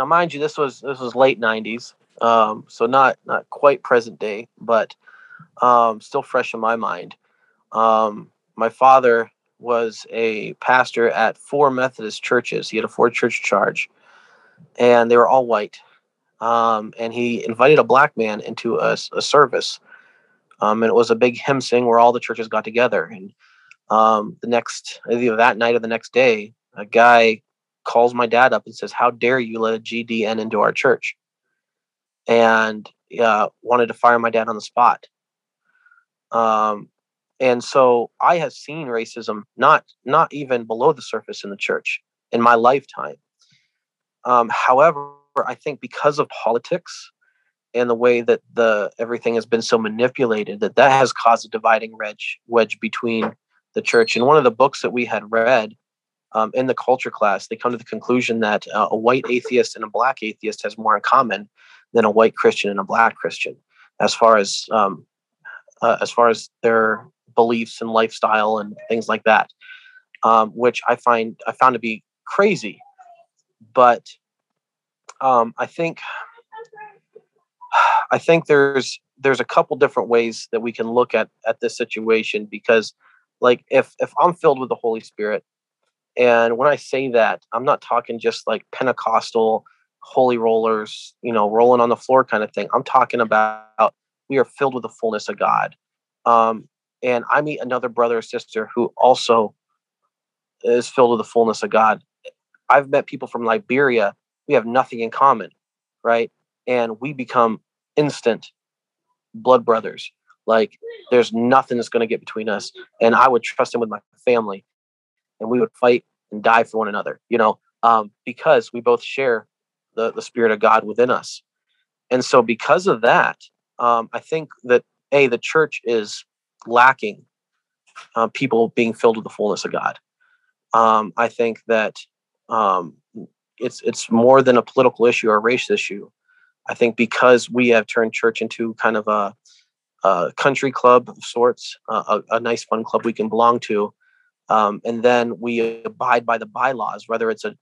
now, mind you, this was this was late '90s, um, so not not quite present day, but um, still fresh in my mind. Um, my father was a pastor at four Methodist churches. He had a four church charge, and they were all white. Um, and he invited a black man into a, a service. Um, and it was a big hymn sing where all the churches got together. And um, the next, either that night or the next day, a guy calls my dad up and says, How dare you let a GDN into our church? And uh, wanted to fire my dad on the spot. Um, and so I have seen racism not not even below the surface in the church in my lifetime. Um, however, I think because of politics and the way that the everything has been so manipulated, that that has caused a dividing wedge wedge between the church. And one of the books that we had read um, in the culture class, they come to the conclusion that uh, a white atheist and a black atheist has more in common than a white Christian and a black Christian, as far as um, uh, as far as their beliefs and lifestyle and things like that, um, which I find I found to be crazy. But um, I think I think there's there's a couple different ways that we can look at at this situation because like if if I'm filled with the Holy Spirit and when I say that I'm not talking just like Pentecostal holy rollers, you know, rolling on the floor kind of thing. I'm talking about we are filled with the fullness of God. Um, and I meet another brother or sister who also is filled with the fullness of God. I've met people from Liberia. We have nothing in common, right? And we become instant blood brothers. Like there's nothing that's going to get between us. And I would trust him with my family, and we would fight and die for one another. You know, um, because we both share the the spirit of God within us. And so, because of that, um, I think that a the church is lacking uh, people being filled with the fullness of God. Um, I think that um, it's it's more than a political issue or a race issue. I think because we have turned church into kind of a, a country club of sorts, a, a, nice fun club we can belong to, um, and then we abide by the bylaws, whether it's a,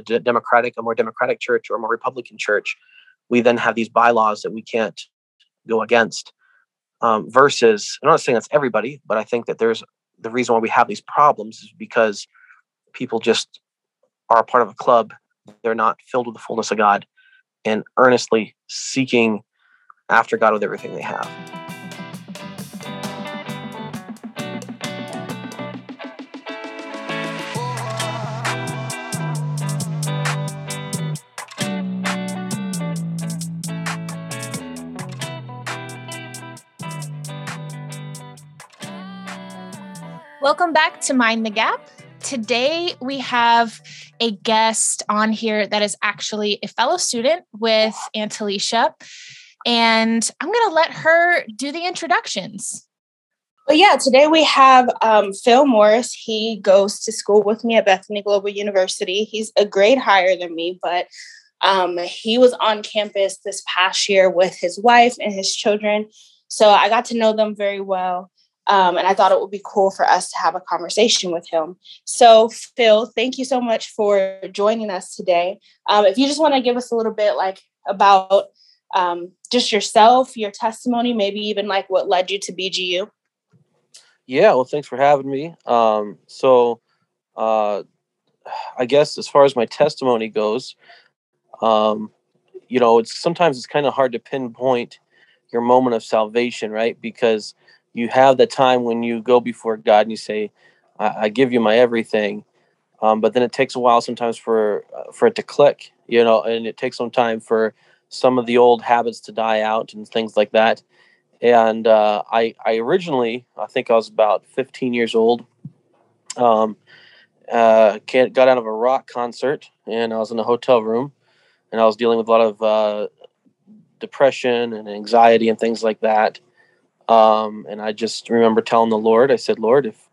democratic, a more democratic church or a more Republican church. We then have these bylaws that we can't go against um, versus i'm not saying that's everybody but i think that there's the reason why we have these problems is because people just are a part of a club they're not filled with the fullness of god and earnestly seeking after god with everything they have Welcome back to Mind the Gap. Today we have a guest on here that is actually a fellow student with Aunt Alicia, and I'm going to let her do the introductions. Well, yeah, today we have um, Phil Morris. He goes to school with me at Bethany Global University. He's a grade higher than me, but um, he was on campus this past year with his wife and his children. So I got to know them very well. Um, and I thought it would be cool for us to have a conversation with him. So, Phil, thank you so much for joining us today. Um, if you just want to give us a little bit like about um, just yourself, your testimony, maybe even like what led you to BGU. Yeah, well, thanks for having me. Um, so, uh, I guess as far as my testimony goes, um, you know, it's sometimes it's kind of hard to pinpoint your moment of salvation, right? Because you have the time when you go before God and you say, I, I give you my everything. Um, but then it takes a while sometimes for uh, for it to click, you know, and it takes some time for some of the old habits to die out and things like that. And uh, I, I originally, I think I was about 15 years old. Um, uh, got out of a rock concert and I was in a hotel room and I was dealing with a lot of uh, depression and anxiety and things like that. Um, and I just remember telling the Lord, I said, Lord, if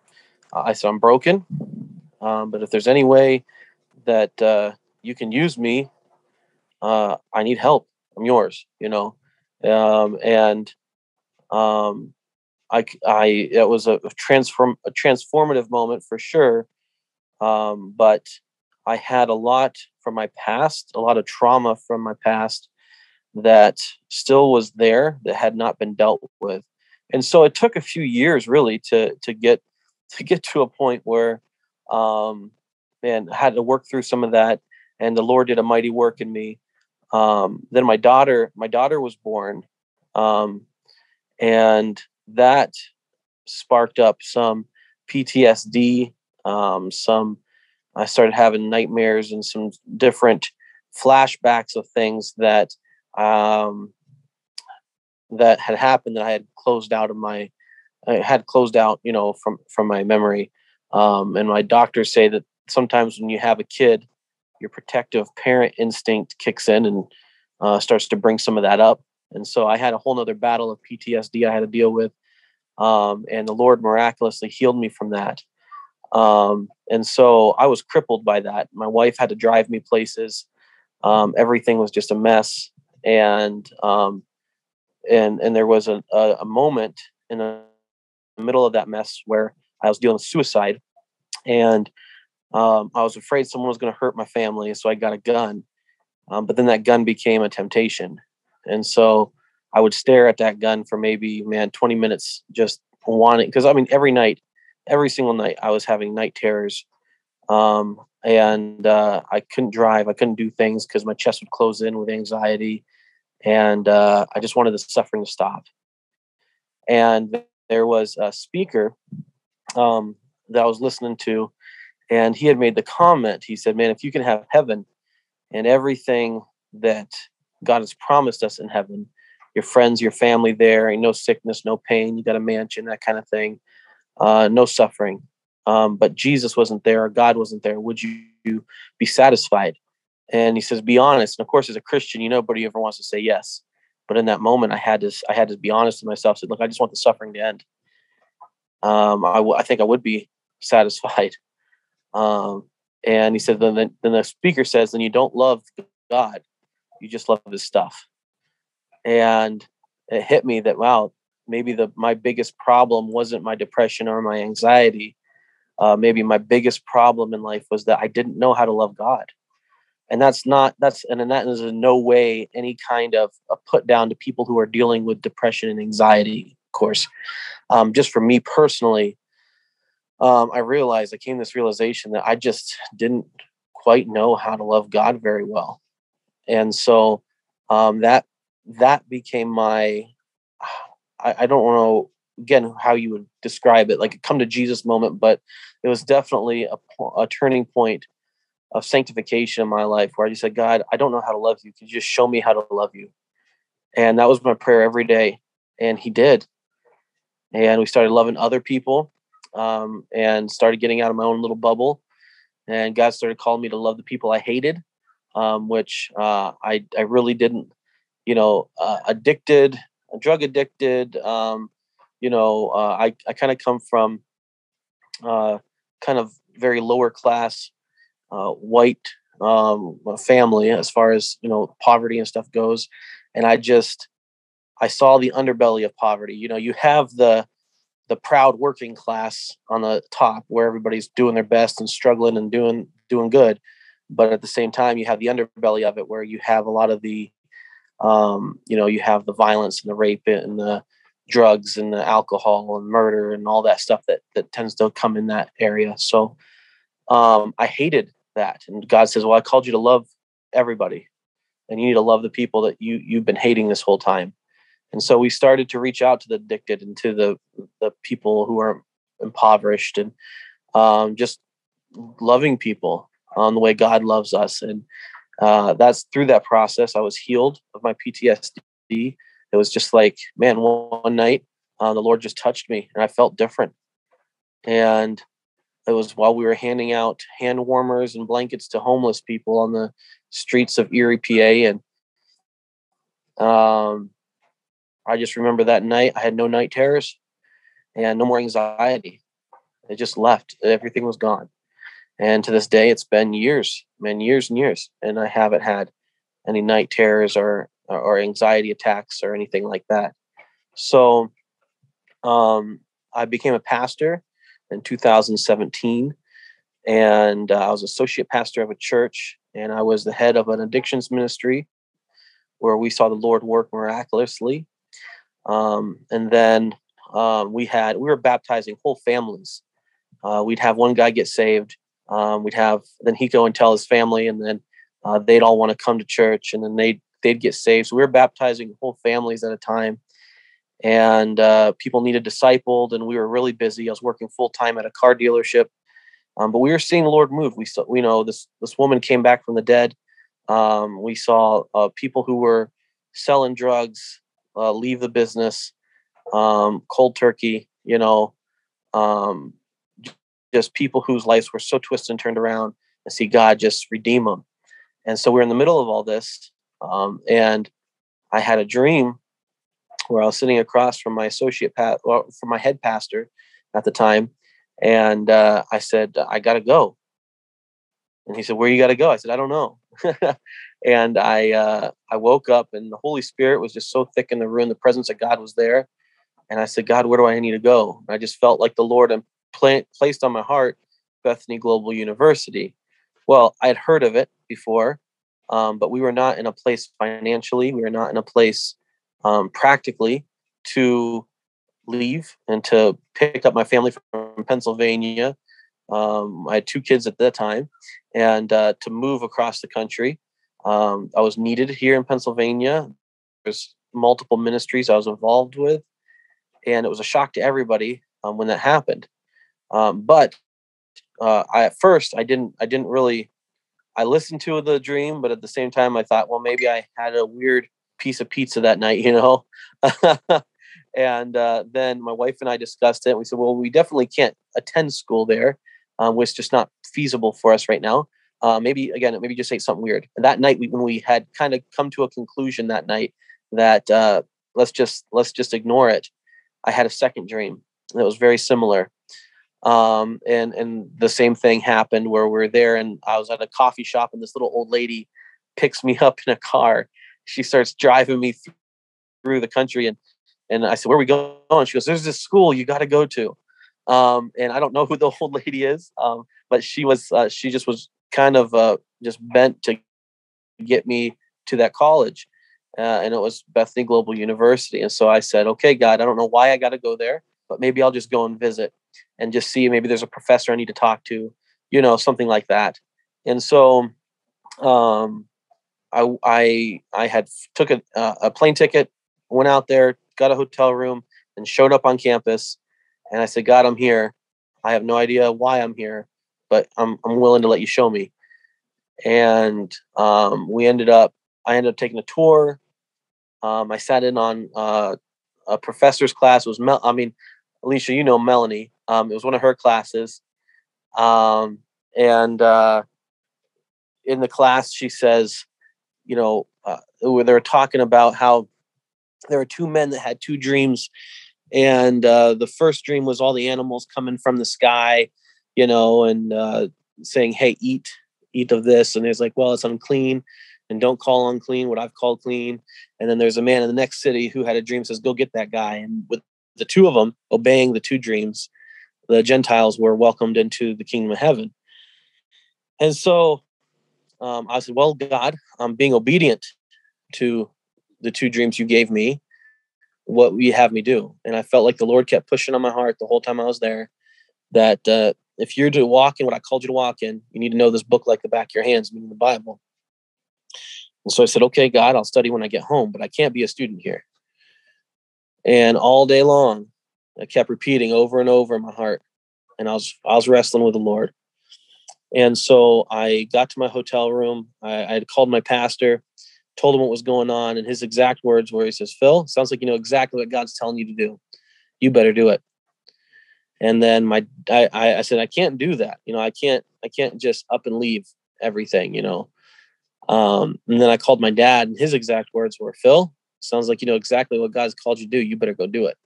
uh, I said I'm broken, um, but if there's any way that uh, you can use me, uh, I need help. I'm yours, you know. Um, and um, I, I, it was a transform, a transformative moment for sure. Um, but I had a lot from my past, a lot of trauma from my past that still was there that had not been dealt with. And so it took a few years really to to get to get to a point where um man I had to work through some of that and the Lord did a mighty work in me. Um then my daughter my daughter was born um and that sparked up some PTSD um some I started having nightmares and some different flashbacks of things that um, that had happened that I had closed out of my I had closed out, you know, from from my memory. Um, and my doctors say that sometimes when you have a kid, your protective parent instinct kicks in and uh, starts to bring some of that up. And so I had a whole nother battle of PTSD I had to deal with. Um, and the Lord miraculously healed me from that. Um, and so I was crippled by that. My wife had to drive me places. Um, everything was just a mess and um, and and there was a, a, moment in the middle of that mess where I was dealing with suicide, and um, I was afraid someone was going to hurt my family, so I got a gun. Um, but then that gun became a temptation, and so I would stare at that gun for maybe man twenty minutes, just wanting because I mean every night, every single night I was having night terrors, um, and uh, I couldn't drive, I couldn't do things because my chest would close in with anxiety, and uh, I just wanted the suffering to stop. And there was a speaker um, that I was listening to, and he had made the comment. He said, "Man, if you can have heaven and everything that God has promised us in heaven, your friends, your family there, and no sickness, no pain, you got a mansion, that kind of thing, uh, no suffering. Um, but Jesus wasn't there, or God wasn't there. Would you be satisfied?" And he says, "Be honest." And of course, as a Christian, you know, nobody ever wants to say yes. But in that moment, I had to I had to be honest with myself. Said, "Look, I just want the suffering to end." Um, I, w- I think I would be satisfied. Um, and he said, then the, then the speaker says, then you don't love God, you just love his stuff. And it hit me that wow, maybe the my biggest problem wasn't my depression or my anxiety. Uh, maybe my biggest problem in life was that I didn't know how to love God and that's not that's and that is in no way any kind of a put down to people who are dealing with depression and anxiety of course. Um, just for me personally um, i realized i came this realization that i just didn't quite know how to love god very well. And so um, that that became my I, I don't know again how you would describe it like a come to jesus moment but it was definitely a, a turning point of sanctification in my life where I just said, God, I don't know how to love you. Can you just show me how to love you? And that was my prayer every day. And he did. And we started loving other people um, and started getting out of my own little bubble. And God started calling me to love the people I hated, um, which uh, I, I really didn't, you know, uh, addicted, drug addicted. Um, you know, uh, I, I kind of come from uh, kind of very lower class uh, white um, family as far as you know poverty and stuff goes, and I just I saw the underbelly of poverty. You know, you have the the proud working class on the top where everybody's doing their best and struggling and doing doing good, but at the same time you have the underbelly of it where you have a lot of the um, you know you have the violence and the rape and the drugs and the alcohol and murder and all that stuff that that tends to come in that area. So um, I hated that. And God says, Well, I called you to love everybody. And you need to love the people that you you've been hating this whole time. And so we started to reach out to the addicted and to the the people who are impoverished and um, just loving people on the way God loves us. And uh, that's through that process I was healed of my PTSD. It was just like, man, one, one night uh, the Lord just touched me and I felt different. And it was while we were handing out hand warmers and blankets to homeless people on the streets of Erie, PA. And um, I just remember that night I had no night terrors and no more anxiety. It just left. Everything was gone. And to this day, it's been years, man, years and years, and I haven't had any night terrors or or anxiety attacks or anything like that. So, um, I became a pastor in 2017. and uh, I was associate pastor of a church, and I was the head of an addictions ministry where we saw the Lord work miraculously. Um, and then um, we had we were baptizing whole families. Uh, we'd have one guy get saved. Um, we'd have then he'd go and tell his family, and then uh, they'd all want to come to church, and then they'd they'd get saved. So we were baptizing whole families at a time, and uh, people needed discipled, and we were really busy. I was working full time at a car dealership, um, but we were seeing the Lord move. We saw, we know this this woman came back from the dead. Um, we saw uh, people who were selling drugs uh, leave the business, um, cold turkey. You know, um, just people whose lives were so twisted and turned around, and see God just redeem them. And so we're in the middle of all this, um, and I had a dream where I was sitting across from my associate, pa- well, from my head pastor at the time, and uh, I said, I got to go. And he said, Where you got to go? I said, I don't know. and I uh, I woke up, and the Holy Spirit was just so thick in the room. The presence of God was there. And I said, God, where do I need to go? And I just felt like the Lord pla- placed on my heart Bethany Global University. Well, I had heard of it before, um, but we were not in a place financially. We were not in a place um, practically to leave and to pick up my family from Pennsylvania. Um, I had two kids at that time, and uh, to move across the country. Um, I was needed here in Pennsylvania. There's multiple ministries I was involved with, and it was a shock to everybody um, when that happened. Um, but uh, I, at first, I didn't. I didn't really. I listened to the dream, but at the same time, I thought, well, maybe I had a weird piece of pizza that night, you know. and uh, then my wife and I discussed it. We said, well, we definitely can't attend school there, um, which is just not feasible for us right now. Uh, maybe again, maybe just say something weird. And that night, we, when we had kind of come to a conclusion that night that uh, let's just let's just ignore it, I had a second dream that was very similar. Um, and and the same thing happened where we are there, and I was at a coffee shop, and this little old lady picks me up in a car. She starts driving me through the country, and and I said, "Where are we going?" She goes, "There's this school you got to go to." Um, and I don't know who the old lady is, um, but she was uh, she just was kind of uh, just bent to get me to that college, uh, and it was Bethany Global University. And so I said, "Okay, God, I don't know why I got to go there, but maybe I'll just go and visit and just see. Maybe there's a professor I need to talk to, you know, something like that." And so um, I I I had took a, uh, a plane ticket, went out there, got a hotel room, and showed up on campus. And I said, God, I'm here. I have no idea why I'm here, but I'm I'm willing to let you show me. And um, we ended up. I ended up taking a tour. Um, I sat in on uh, a professor's class. It was Mel. I mean, Alicia, you know Melanie. Um, it was one of her classes. Um, and uh, in the class, she says, you know, uh, where they're talking about how there were two men that had two dreams, and uh, the first dream was all the animals coming from the sky, you know, and uh, saying, "Hey, eat, eat of this," and there's like, "Well, it's unclean." And don't call unclean what I've called clean. And then there's a man in the next city who had a dream says, "Go get that guy." And with the two of them obeying the two dreams, the Gentiles were welcomed into the kingdom of heaven. And so um, I said, Well, God, I'm being obedient to the two dreams you gave me. What will you have me do? And I felt like the Lord kept pushing on my heart the whole time I was there that uh, if you're to walk in what I called you to walk in, you need to know this book like the back of your hands, meaning the Bible. And so I said, Okay, God, I'll study when I get home, but I can't be a student here. And all day long, I kept repeating over and over in my heart. And I was I was wrestling with the Lord. And so I got to my hotel room. I, I had called my pastor, told him what was going on, and his exact words were, "He says, Phil, sounds like you know exactly what God's telling you to do. You better do it." And then my, I, I said, I can't do that. You know, I can't, I can't just up and leave everything. You know. Um, and then I called my dad, and his exact words were, "Phil, sounds like you know exactly what God's called you to do. You better go do it."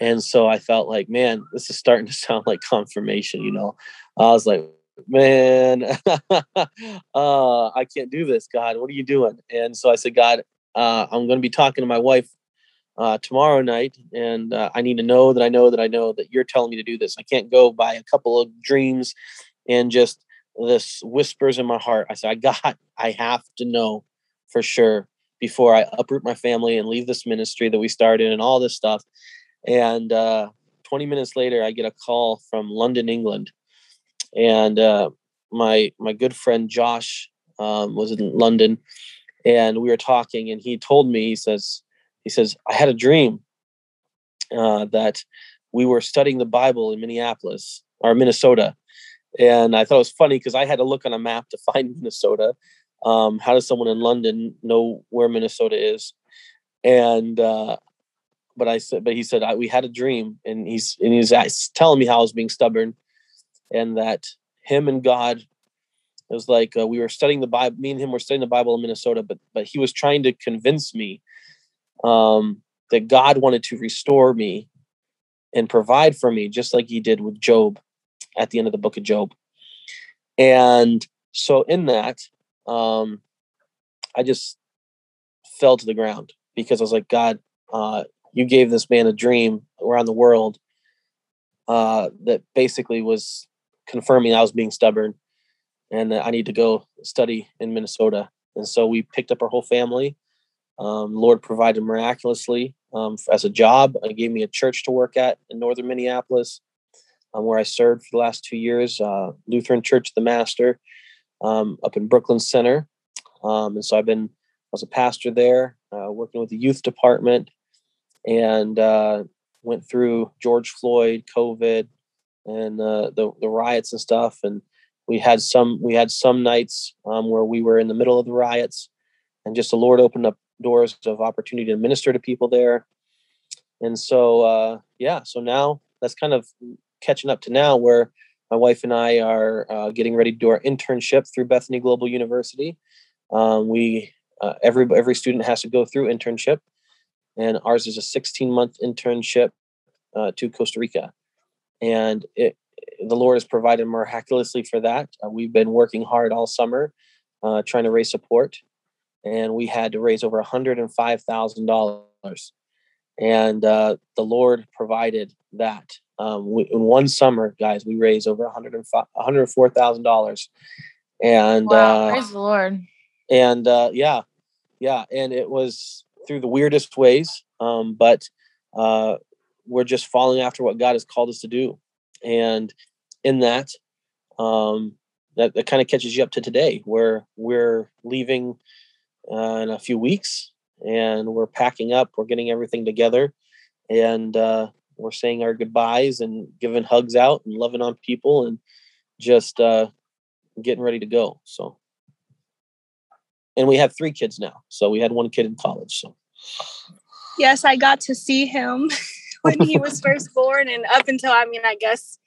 And so I felt like, man, this is starting to sound like confirmation. You know, I was like, man, uh, I can't do this, God. What are you doing? And so I said, God, uh, I'm going to be talking to my wife uh, tomorrow night, and uh, I need to know that I know that I know that you're telling me to do this. I can't go by a couple of dreams and just this whispers in my heart. I said, I got, I have to know for sure before I uproot my family and leave this ministry that we started and all this stuff. And uh, 20 minutes later, I get a call from London, England, and uh, my my good friend Josh um, was in London, and we were talking, and he told me he says he says I had a dream uh, that we were studying the Bible in Minneapolis or Minnesota, and I thought it was funny because I had to look on a map to find Minnesota. Um, how does someone in London know where Minnesota is? And uh, but I said, but he said I, we had a dream, and he's and he's telling me how I was being stubborn, and that him and God it was like uh, we were studying the Bible. Me and him were studying the Bible in Minnesota, but but he was trying to convince me um, that God wanted to restore me and provide for me, just like He did with Job at the end of the book of Job. And so, in that, um, I just fell to the ground because I was like, God, uh, you gave this man a dream around the world uh, that basically was confirming I was being stubborn and I need to go study in Minnesota. And so we picked up our whole family. Um, Lord provided miraculously um, as a job. He gave me a church to work at in northern Minneapolis, um, where I served for the last two years, uh, Lutheran Church of the Master, um, up in Brooklyn Center. Um, and so I've been, I was a pastor there, uh, working with the youth department, and uh, went through George Floyd, COVID, and uh, the the riots and stuff. And we had some we had some nights um, where we were in the middle of the riots, and just the Lord opened up doors of opportunity to minister to people there. And so uh, yeah, so now that's kind of catching up to now where my wife and I are uh, getting ready to do our internship through Bethany Global University. Um, we uh, every every student has to go through internship, and ours is a 16 month internship uh, to Costa Rica and it, the Lord has provided miraculously for that. Uh, we've been working hard all summer, uh, trying to raise support, and we had to raise over $105,000. And uh, the Lord provided that. Um, we, in one summer, guys, we raised over $104,000. And wow, uh, praise the Lord. And uh, yeah, yeah. And it was through the weirdest ways, um, but uh, we're just following after what God has called us to do. And in that, um, that, that kind of catches you up to today, where we're leaving uh, in a few weeks and we're packing up, we're getting everything together, and uh, we're saying our goodbyes and giving hugs out and loving on people and just uh, getting ready to go. So, and we have three kids now. So we had one kid in college. So, yes, I got to see him. when he was first born and up until I mean I guess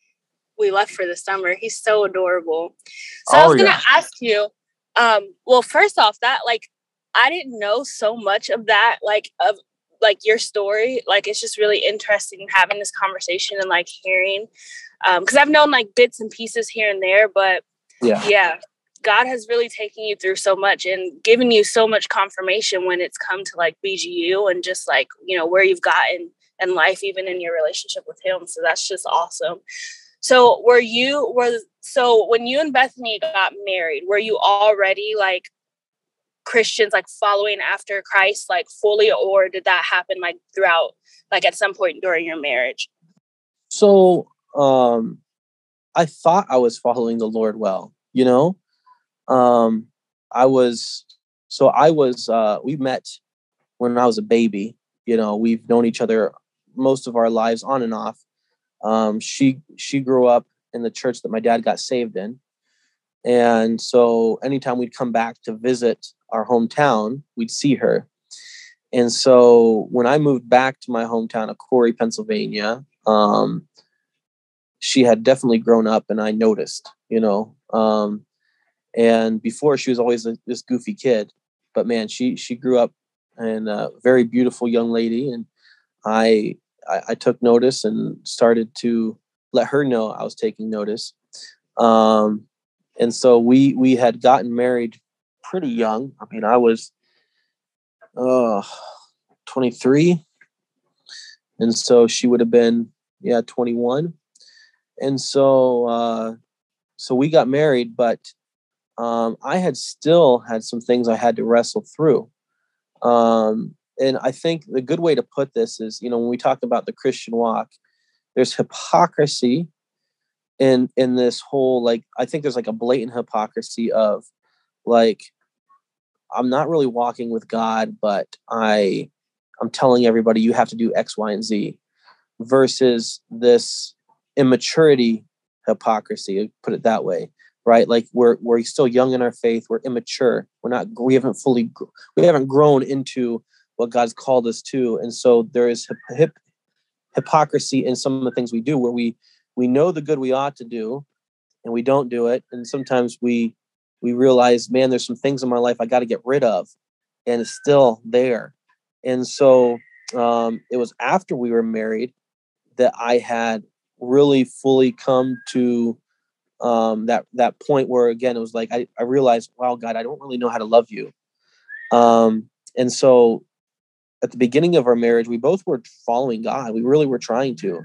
we left for the summer. He's so adorable. So oh, I was gonna yeah. ask you, um, well, first off, that like I didn't know so much of that, like of like your story. Like it's just really interesting having this conversation and like hearing. Um, because I've known like bits and pieces here and there, but yeah, yeah. God has really taken you through so much and given you so much confirmation when it's come to like BGU and just like, you know, where you've gotten and life even in your relationship with him so that's just awesome. So were you were so when you and bethany got married were you already like christians like following after christ like fully or did that happen like throughout like at some point during your marriage? So um i thought i was following the lord well you know? Um i was so i was uh we met when i was a baby you know? We've known each other most of our lives on and off. Um, she she grew up in the church that my dad got saved in, and so anytime we'd come back to visit our hometown, we'd see her. And so when I moved back to my hometown of Corry, Pennsylvania, um, she had definitely grown up, and I noticed, you know. Um, and before she was always a, this goofy kid, but man, she she grew up and a very beautiful young lady, and I I, I, took notice and started to let her know I was taking notice. Um, and so we we had gotten married pretty young. I mean, I was uh, 23, and so she would have been yeah 21. And so uh, so we got married, but um, I had still had some things I had to wrestle through. Um, and I think the good way to put this is, you know, when we talk about the Christian walk, there's hypocrisy in in this whole like I think there's like a blatant hypocrisy of like I'm not really walking with God, but I I'm telling everybody you have to do X, Y, and Z versus this immaturity hypocrisy, put it that way, right? Like we're we're still young in our faith, we're immature, we're not we haven't fully we haven't grown into what God's called us to, and so there is hip, hip, hypocrisy in some of the things we do where we we know the good we ought to do and we don't do it. And sometimes we we realize man there's some things in my life i got to get rid of and it's still there. And so um, it was after we were married that i had really fully come to um, that that point where again it was like I, I realized wow god i don't really know how to love you. Um, and so at the beginning of our marriage we both were following god we really were trying to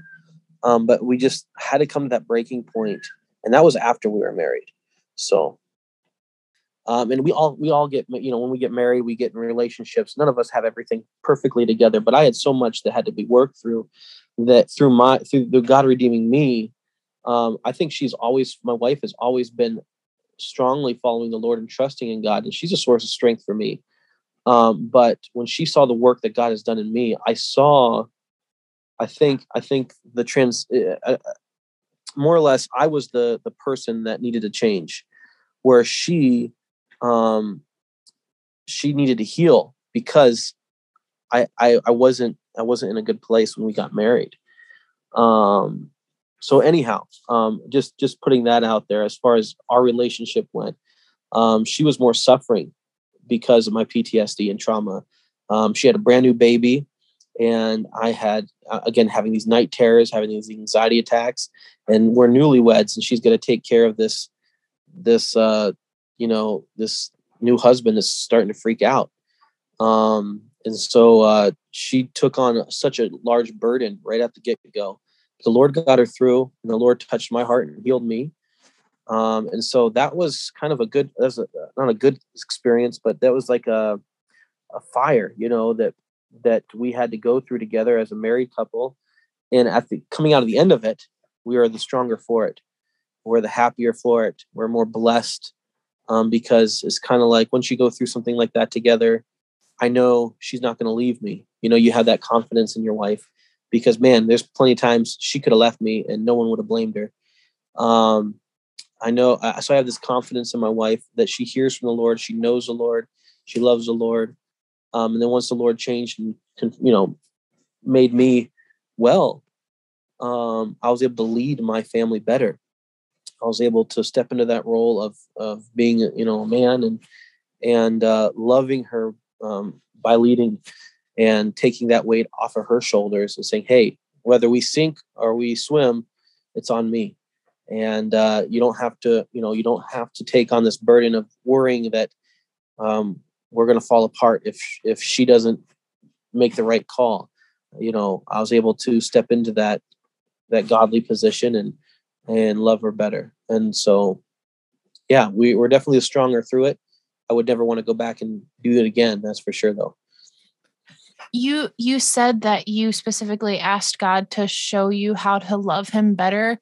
um, but we just had to come to that breaking point, and that was after we were married. So, um, and we all we all get you know when we get married, we get in relationships. None of us have everything perfectly together, but I had so much that had to be worked through. That through my through the God redeeming me, um, I think she's always my wife has always been strongly following the Lord and trusting in God, and she's a source of strength for me. Um, but when she saw the work that God has done in me, I saw I think I think the trans uh, more or less I was the the person that needed to change, where she um, she needed to heal because I, I I wasn't I wasn't in a good place when we got married. Um, so anyhow, um, just just putting that out there as far as our relationship went, um, she was more suffering because of my PTSD and trauma. Um, she had a brand new baby and I had uh, again having these night terrors, having these anxiety attacks, and we're newlyweds, and she's going to take care of this, this, uh, you know, this new husband is starting to freak out, um, and so uh, she took on such a large burden right at the get go. The Lord got her through, and the Lord touched my heart and healed me. Um, and so that was kind of a good, that's not a good experience, but that was like a, a fire, you know, that that we had to go through together as a married couple. And at the coming out of the end of it, we are the stronger for it. We're the happier for it. We're more blessed um, because it's kind of like once you go through something like that together, I know she's not going to leave me. You know, you have that confidence in your wife because man, there's plenty of times she could have left me and no one would have blamed her. Um, I know, so I have this confidence in my wife that she hears from the Lord. She knows the Lord. She loves the Lord. Um, and then once the Lord changed and you know made me well, um, I was able to lead my family better. I was able to step into that role of of being you know a man and and uh, loving her um, by leading and taking that weight off of her shoulders and saying, "Hey, whether we sink or we swim, it's on me." And uh, you don't have to, you know, you don't have to take on this burden of worrying that um, we're going to fall apart if if she doesn't make the right call. You know i was able to step into that that godly position and and love her better. And so yeah we were definitely stronger through it. I would never want to go back and do it again that's for sure though you you said that you specifically asked god to show you how to love him better.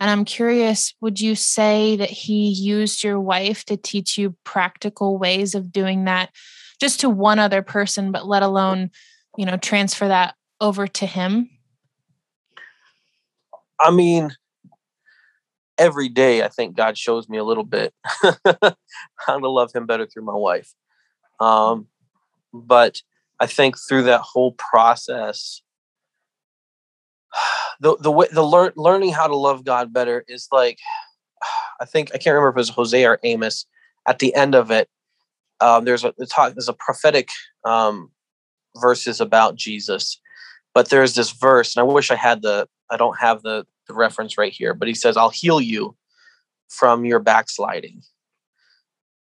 And i'm curious would you say that he used your wife to teach you practical ways of doing that just to one other person but let alone you know transfer that over to him? I mean every day i think god shows me a little bit how to love him better through my wife. Um but I think through that whole process, the the way the learn learning how to love God better is like, I think I can't remember if it was Hosea or Amos. At the end of it, um, there's a the talk. There's a prophetic um, verses about Jesus, but there's this verse, and I wish I had the. I don't have the the reference right here, but he says, "I'll heal you from your backsliding."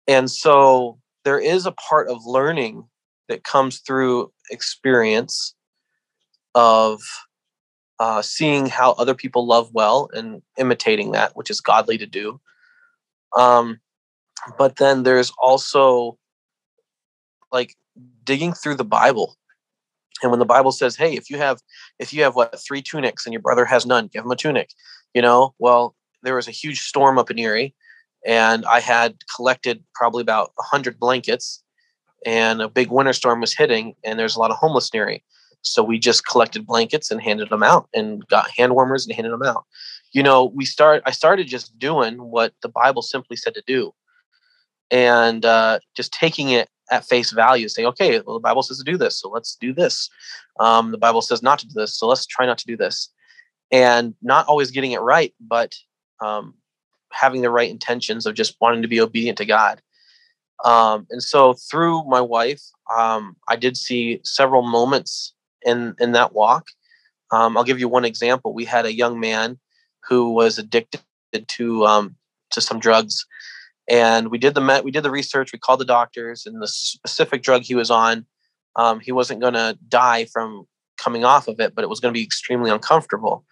And so there is a part of learning that comes through experience of uh, seeing how other people love well and imitating that, which is godly to do. Um, but then there's also like digging through the Bible. And when the Bible says, "Hey, if you have if you have what three tunics and your brother has none, give him a tunic," you know, well, there was a huge storm up in Erie, and I had collected probably about a hundred blankets, and a big winter storm was hitting, and there's a lot of homeless Erie. So we just collected blankets and handed them out, and got hand warmers and handed them out. You know, we start. I started just doing what the Bible simply said to do, and uh, just taking it at face value, saying, "Okay, well, the Bible says to do this, so let's do this." Um, the Bible says not to do this, so let's try not to do this, and not always getting it right, but um, having the right intentions of just wanting to be obedient to God. Um, and so through my wife, um, I did see several moments in in that walk. Um, I'll give you one example. We had a young man who was addicted to um, to some drugs, and we did the met, we did the research. We called the doctors, and the specific drug he was on, um, he wasn't going to die from coming off of it, but it was going to be extremely uncomfortable.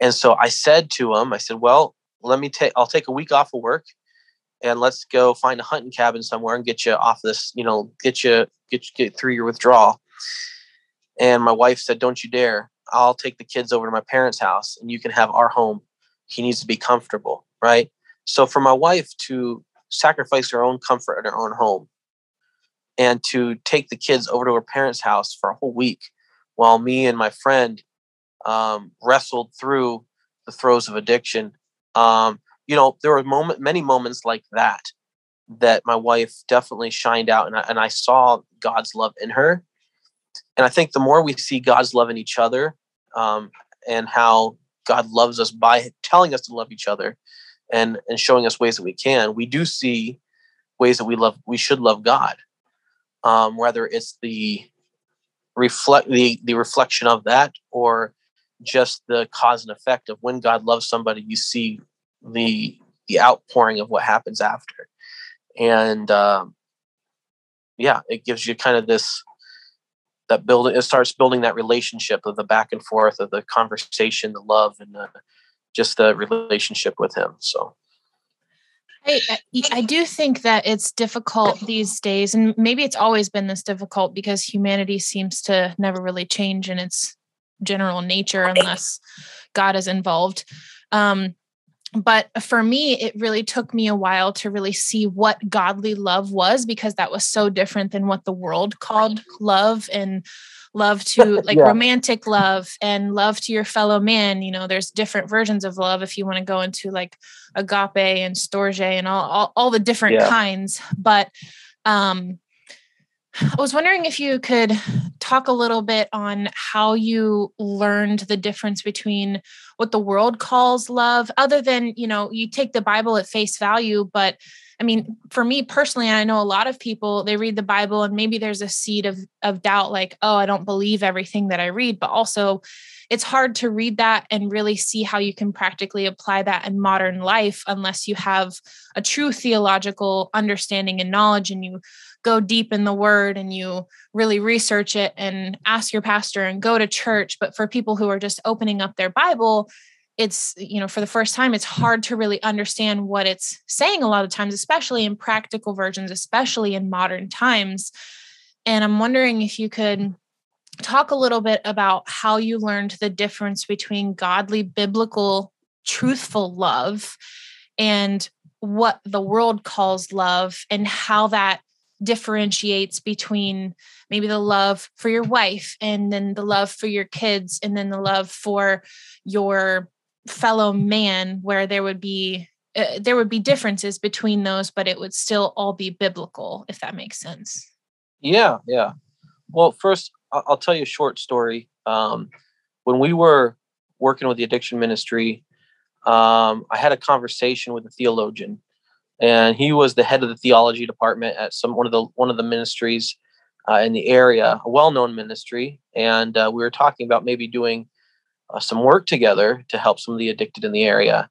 And so I said to him, I said, "Well, let me take. I'll take a week off of work." And let's go find a hunting cabin somewhere and get you off this, you know, get you get you, get through your withdrawal. And my wife said, Don't you dare. I'll take the kids over to my parents' house and you can have our home. He needs to be comfortable, right? So for my wife to sacrifice her own comfort in her own home and to take the kids over to her parents' house for a whole week while me and my friend um, wrestled through the throes of addiction. Um, you know, there were moment, many moments like that that my wife definitely shined out, and I, and I saw God's love in her and I think the more we see God's love in each other um, and how God loves us by telling us to love each other and, and showing us ways that we can, we do see ways that we love, we should love God. Um, whether it's the reflect the, the reflection of that or just the cause and effect of when God loves somebody, you see the the outpouring of what happens after. And um, yeah, it gives you kind of this that build it starts building that relationship of the back and forth of the conversation the love and the, just the relationship with him so I, I do think that it's difficult these days, and maybe it's always been this difficult because humanity seems to never really change in its general nature unless God is involved. Um, but for me it really took me a while to really see what godly love was because that was so different than what the world called love and love to like yeah. romantic love and love to your fellow man you know there's different versions of love if you want to go into like agape and storge and all all, all the different yeah. kinds but um I was wondering if you could talk a little bit on how you learned the difference between what the world calls love, other than, you know, you take the Bible at face value. But I mean, for me personally, and I know a lot of people, they read the Bible and maybe there's a seed of, of doubt, like, oh, I don't believe everything that I read. But also, it's hard to read that and really see how you can practically apply that in modern life unless you have a true theological understanding and knowledge and you go deep in the word and you really research it and ask your pastor and go to church. But for people who are just opening up their bible it's you know for the first time it's hard to really understand what it's saying a lot of times especially in practical versions especially in modern times. And i'm wondering if you could talk a little bit about how you learned the difference between godly biblical truthful love and what the world calls love and how that differentiates between maybe the love for your wife and then the love for your kids and then the love for your fellow man where there would be uh, there would be differences between those but it would still all be biblical if that makes sense. Yeah yeah. Well first i'll tell you a short story. Um, when we were working with the addiction ministry um, i had a conversation with a theologian and he was the head of the theology department at some one of the one of the ministries uh, in the area, a well-known ministry, and uh, we were talking about maybe doing uh, some work together to help some of the addicted in the area.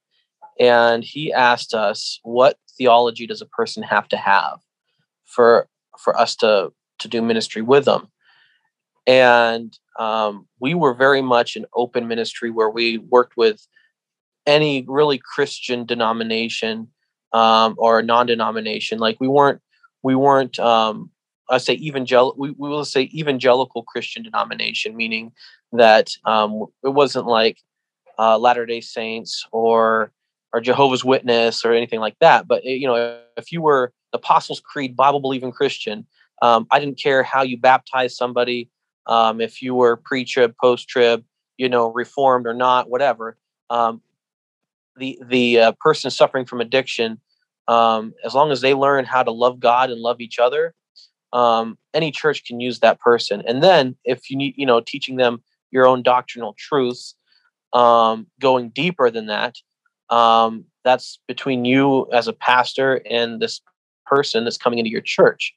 And he asked us, "What theology does a person have to have for for us to to do ministry with them?" And um, we were very much an open ministry where we worked with any really Christian denomination um, or a non-denomination. Like we weren't we weren't um, I say evangelical. We, we will say evangelical Christian denomination, meaning that um, it wasn't like uh, Latter Day Saints or or Jehovah's Witness or anything like that. But you know, if you were the Apostles' Creed Bible believing Christian, um, I didn't care how you baptized somebody, um, if you were pre-trib, post-trib, you know, reformed or not, whatever. Um, the the uh, person suffering from addiction, um, as long as they learn how to love God and love each other, um, any church can use that person. And then if you need, you know, teaching them your own doctrinal truths, um, going deeper than that, um, that's between you as a pastor and this person that's coming into your church.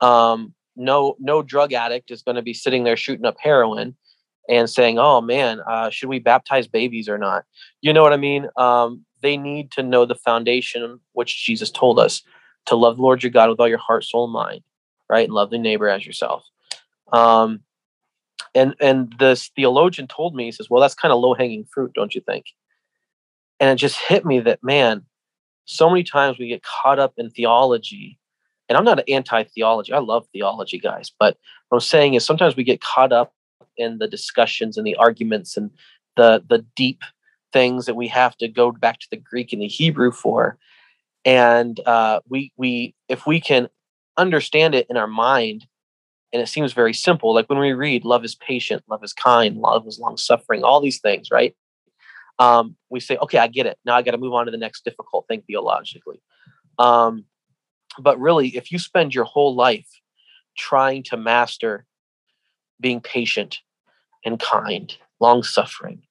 Um, no, no drug addict is going to be sitting there shooting up heroin and saying, "Oh man, uh, should we baptize babies or not?" You know what I mean? Um, they need to know the foundation which Jesus told us to love the Lord your God with all your heart, soul, and mind, right, and love the neighbor as yourself. Um, and and this theologian told me, he says, "Well, that's kind of low hanging fruit, don't you think?" And it just hit me that man, so many times we get caught up in theology, and I'm not an anti theology. I love theology, guys, but what I'm saying is sometimes we get caught up in the discussions and the arguments and the the deep things that we have to go back to the Greek and the Hebrew for. And uh, we we if we can understand it in our mind, and it seems very simple. Like when we read, "Love is patient, love is kind, love is long suffering," all these things, right? Um, we say, "Okay, I get it. Now I got to move on to the next difficult thing theologically." Um, but really, if you spend your whole life trying to master being patient and kind, long suffering,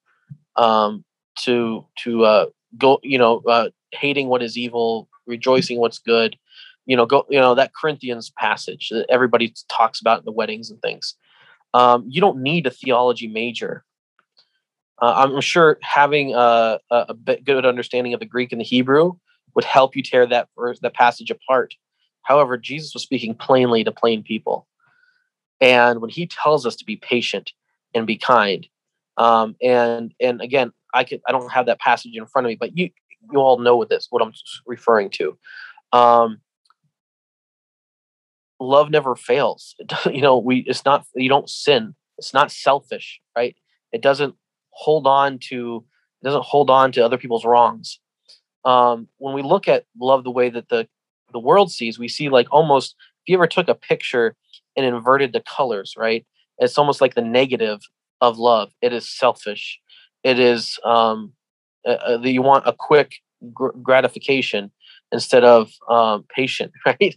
um, to to uh, go, you know, uh, hating what is evil, rejoicing what's good, you know, go, you know, that Corinthians passage that everybody talks about in the weddings and things. Um, you don't need a theology major. Uh, I'm sure having a, a, bit good understanding of the Greek and the Hebrew would help you tear that verse, that passage apart. However, Jesus was speaking plainly to plain people. And when he tells us to be patient and be kind, um, and and again, I could I don't have that passage in front of me, but you you all know what this what I'm referring to. Um, love never fails. you know, we it's not you don't sin. It's not selfish, right? It doesn't hold on to it doesn't hold on to other people's wrongs. Um, when we look at love the way that the the world sees, we see like almost if you ever took a picture and inverted the colors, right? It's almost like the negative of love. It is selfish. It is um, uh, uh you want a quick gr- gratification instead of um, patient, right?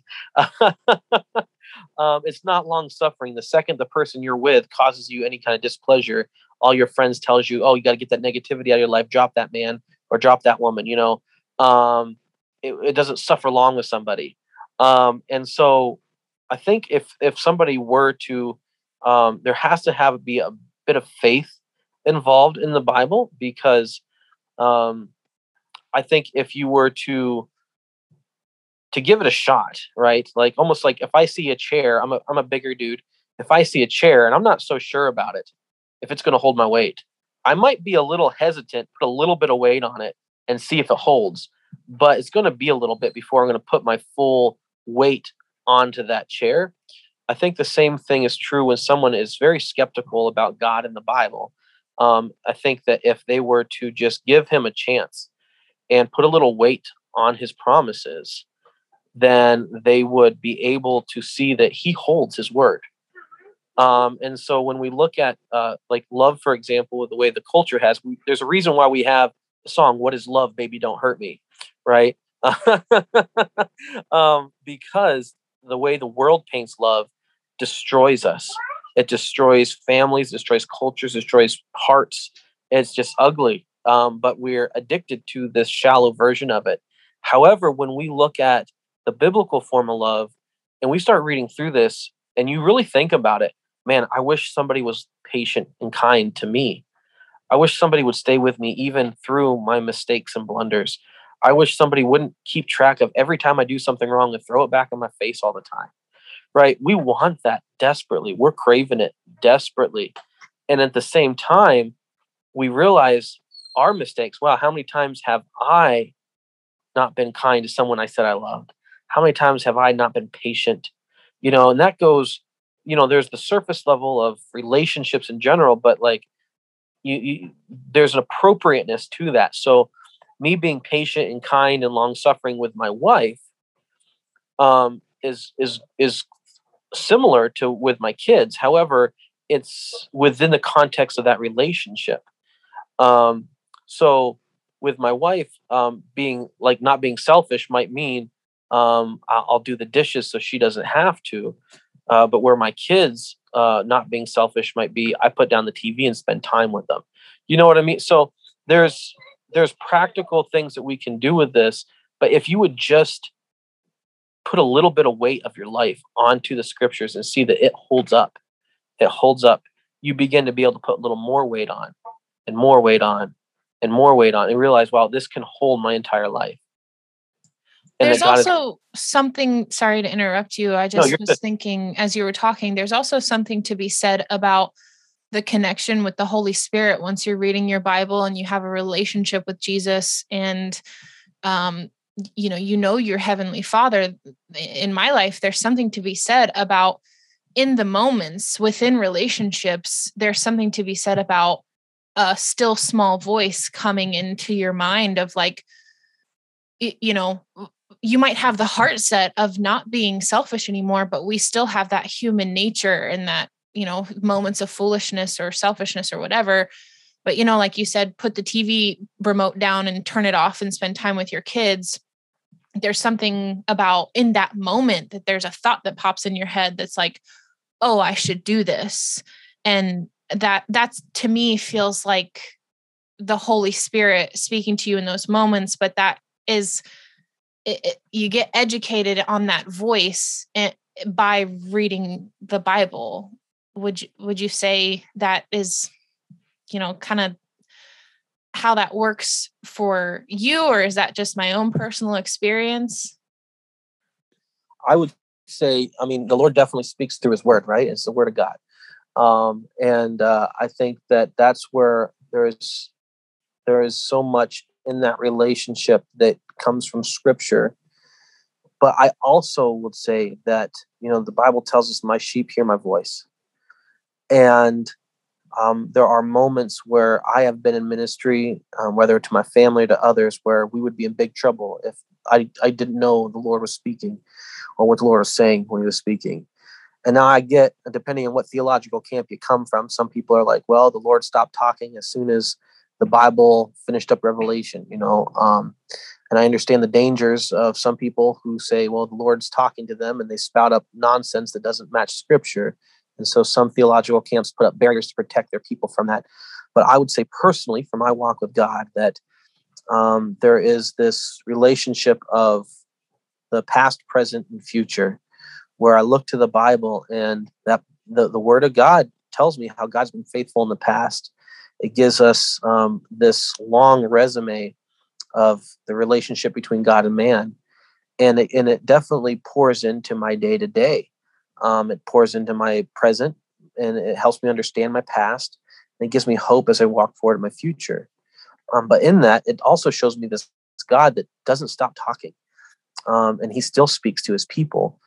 um, it's not long suffering. The second the person you're with causes you any kind of displeasure, all your friends tells you, "Oh, you got to get that negativity out of your life. Drop that man or drop that woman." You know, um, it, it, doesn't suffer long with somebody. Um, and so I think if if somebody were to, um, there has to have be a bit of faith involved in the Bible because um, I think if you were to to give it a shot, right? Like almost like if I see a chair, I'm a I'm a bigger dude. If I see a chair and I'm not so sure about it, if it's going to hold my weight, I might be a little hesitant, put a little bit of weight on it and see if it holds. But it's going to be a little bit before I'm going to put my full weight onto that chair. I think the same thing is true when someone is very skeptical about God and the Bible. Um, I think that if they were to just give him a chance and put a little weight on his promises, then they would be able to see that he holds his word. Um, and so when we look at uh, like love, for example, the way the culture has, we, there's a reason why we have the song "What Is Love, Baby Don't Hurt Me," right? um, because the way the world paints love destroys us. It destroys families, destroys cultures, destroys hearts. It's just ugly. Um, but we're addicted to this shallow version of it. However, when we look at the biblical form of love and we start reading through this and you really think about it, man, I wish somebody was patient and kind to me. I wish somebody would stay with me even through my mistakes and blunders. I wish somebody wouldn't keep track of every time I do something wrong and throw it back in my face all the time. Right? We want that desperately. We're craving it desperately. And at the same time, we realize our mistakes. Wow, how many times have I not been kind to someone I said I loved? How many times have I not been patient? You know, and that goes, you know, there's the surface level of relationships in general, but like you, you there's an appropriateness to that. So me being patient and kind and long suffering with my wife um, is is is similar to with my kids. However, it's within the context of that relationship. Um, so with my wife, um, being like not being selfish might mean um, I'll do the dishes so she doesn't have to. Uh, but where my kids uh, not being selfish might be I put down the TV and spend time with them. You know what I mean? So there's there's practical things that we can do with this. But if you would just put a little bit of weight of your life onto the scriptures and see that it holds up, it holds up, you begin to be able to put a little more weight on and more weight on and more weight on and realize, wow, this can hold my entire life. And there's also is, something, sorry to interrupt you. I just no, was good. thinking as you were talking, there's also something to be said about the connection with the Holy Spirit once you're reading your Bible and you have a relationship with Jesus and um, you know you know your heavenly father in my life there's something to be said about in the moments within relationships there's something to be said about a still small voice coming into your mind of like you know you might have the heart set of not being selfish anymore but we still have that human nature and that you know moments of foolishness or selfishness or whatever. But you know like you said put the tv remote down and turn it off and spend time with your kids. There's something about in that moment that there's a thought that pops in your head that's like oh i should do this. And that that's to me feels like the holy spirit speaking to you in those moments but that is it, it, you get educated on that voice eh, by reading the bible would you would you say that is you know kind of how that works for you or is that just my own personal experience? I would say i mean the lord definitely speaks through his word right? It's the word of god. Um, and uh, i think that that's where there is there is so much in that relationship that comes from scripture. But i also would say that you know the bible tells us my sheep hear my voice and um, there are moments where I have been in ministry, um, whether to my family or to others, where we would be in big trouble if I, I didn't know the Lord was speaking or what the Lord was saying when he was speaking. And now I get, depending on what theological camp you come from, some people are like, well, the Lord stopped talking as soon as the Bible finished up Revelation, you know. Um, and I understand the dangers of some people who say, well, the Lord's talking to them and they spout up nonsense that doesn't match scripture. And so some theological camps put up barriers to protect their people from that. But I would say personally, from my walk with God, that um, there is this relationship of the past, present, and future, where I look to the Bible and that the, the Word of God tells me how God's been faithful in the past. It gives us um, this long resume of the relationship between God and man. And it, and it definitely pours into my day to day. Um, it pours into my present and it helps me understand my past. And it gives me hope as I walk forward in my future. Um, but in that, it also shows me this God that doesn't stop talking. Um, and he still speaks to his people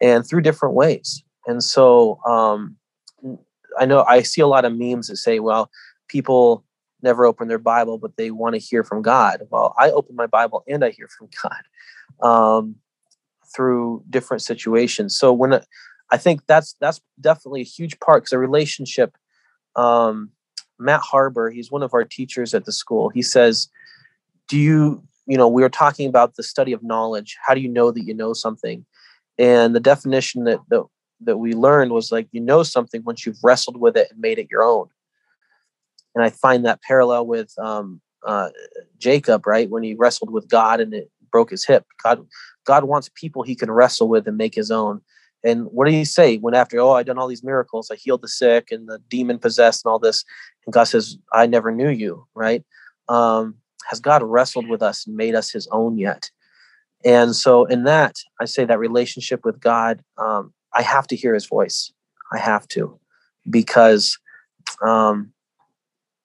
and through different ways. And so um, I know I see a lot of memes that say, well, people never open their Bible, but they want to hear from God. Well, I open my Bible and I hear from God um, through different situations. So when I think that's that's definitely a huge part because a relationship. Um, Matt Harbor, he's one of our teachers at the school. He says, "Do you, you know, we were talking about the study of knowledge. How do you know that you know something?" And the definition that that, that we learned was like you know something once you've wrestled with it and made it your own. And I find that parallel with um, uh, Jacob, right, when he wrestled with God and it broke his hip. God, God wants people he can wrestle with and make his own. And what did he say when after, oh, I've done all these miracles, I healed the sick and the demon possessed and all this. And God says, I never knew you, right? Um, has God wrestled with us and made us his own yet? And so in that, I say that relationship with God, um, I have to hear his voice. I have to, because, um,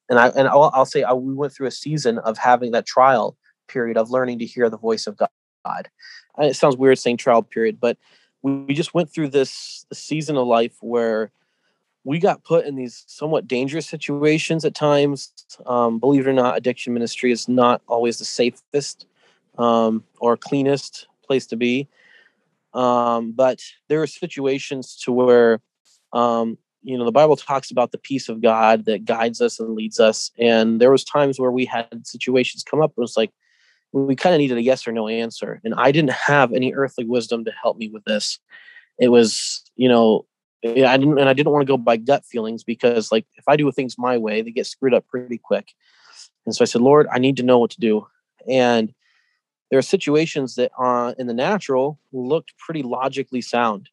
and I, and I'll, I'll say I, we went through a season of having that trial period of learning to hear the voice of God. It sounds weird saying trial period, but we, we just went through this season of life where we got put in these somewhat dangerous situations at times. Um, believe it or not, addiction ministry is not always the safest um, or cleanest place to be. Um, but there are situations to where, um, you know, the Bible talks about the peace of God that guides us and leads us. And there was times where we had situations come up. It was like we kind of needed a yes or no answer, and I didn't have any earthly wisdom to help me with this. It was, you know, I didn't, and I didn't want to go by gut feelings because, like, if I do things my way, they get screwed up pretty quick. And so I said, Lord, I need to know what to do. And there are situations that, uh, in the natural, looked pretty logically sound,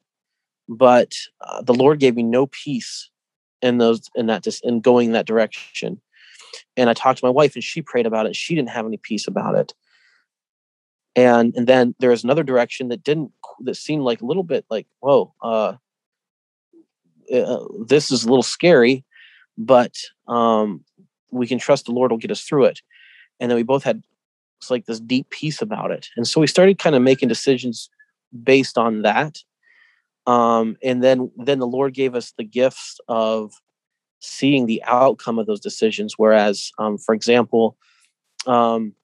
but uh, the Lord gave me no peace in those, in that, in going that direction. And I talked to my wife, and she prayed about it. She didn't have any peace about it. And and then there was another direction that didn't, that seemed like a little bit like, whoa, uh, uh, this is a little scary, but um, we can trust the Lord will get us through it. And then we both had it's like this deep peace about it. And so we started kind of making decisions based on that. Um, and then then the Lord gave us the gifts of seeing the outcome of those decisions. Whereas, um, for example, um,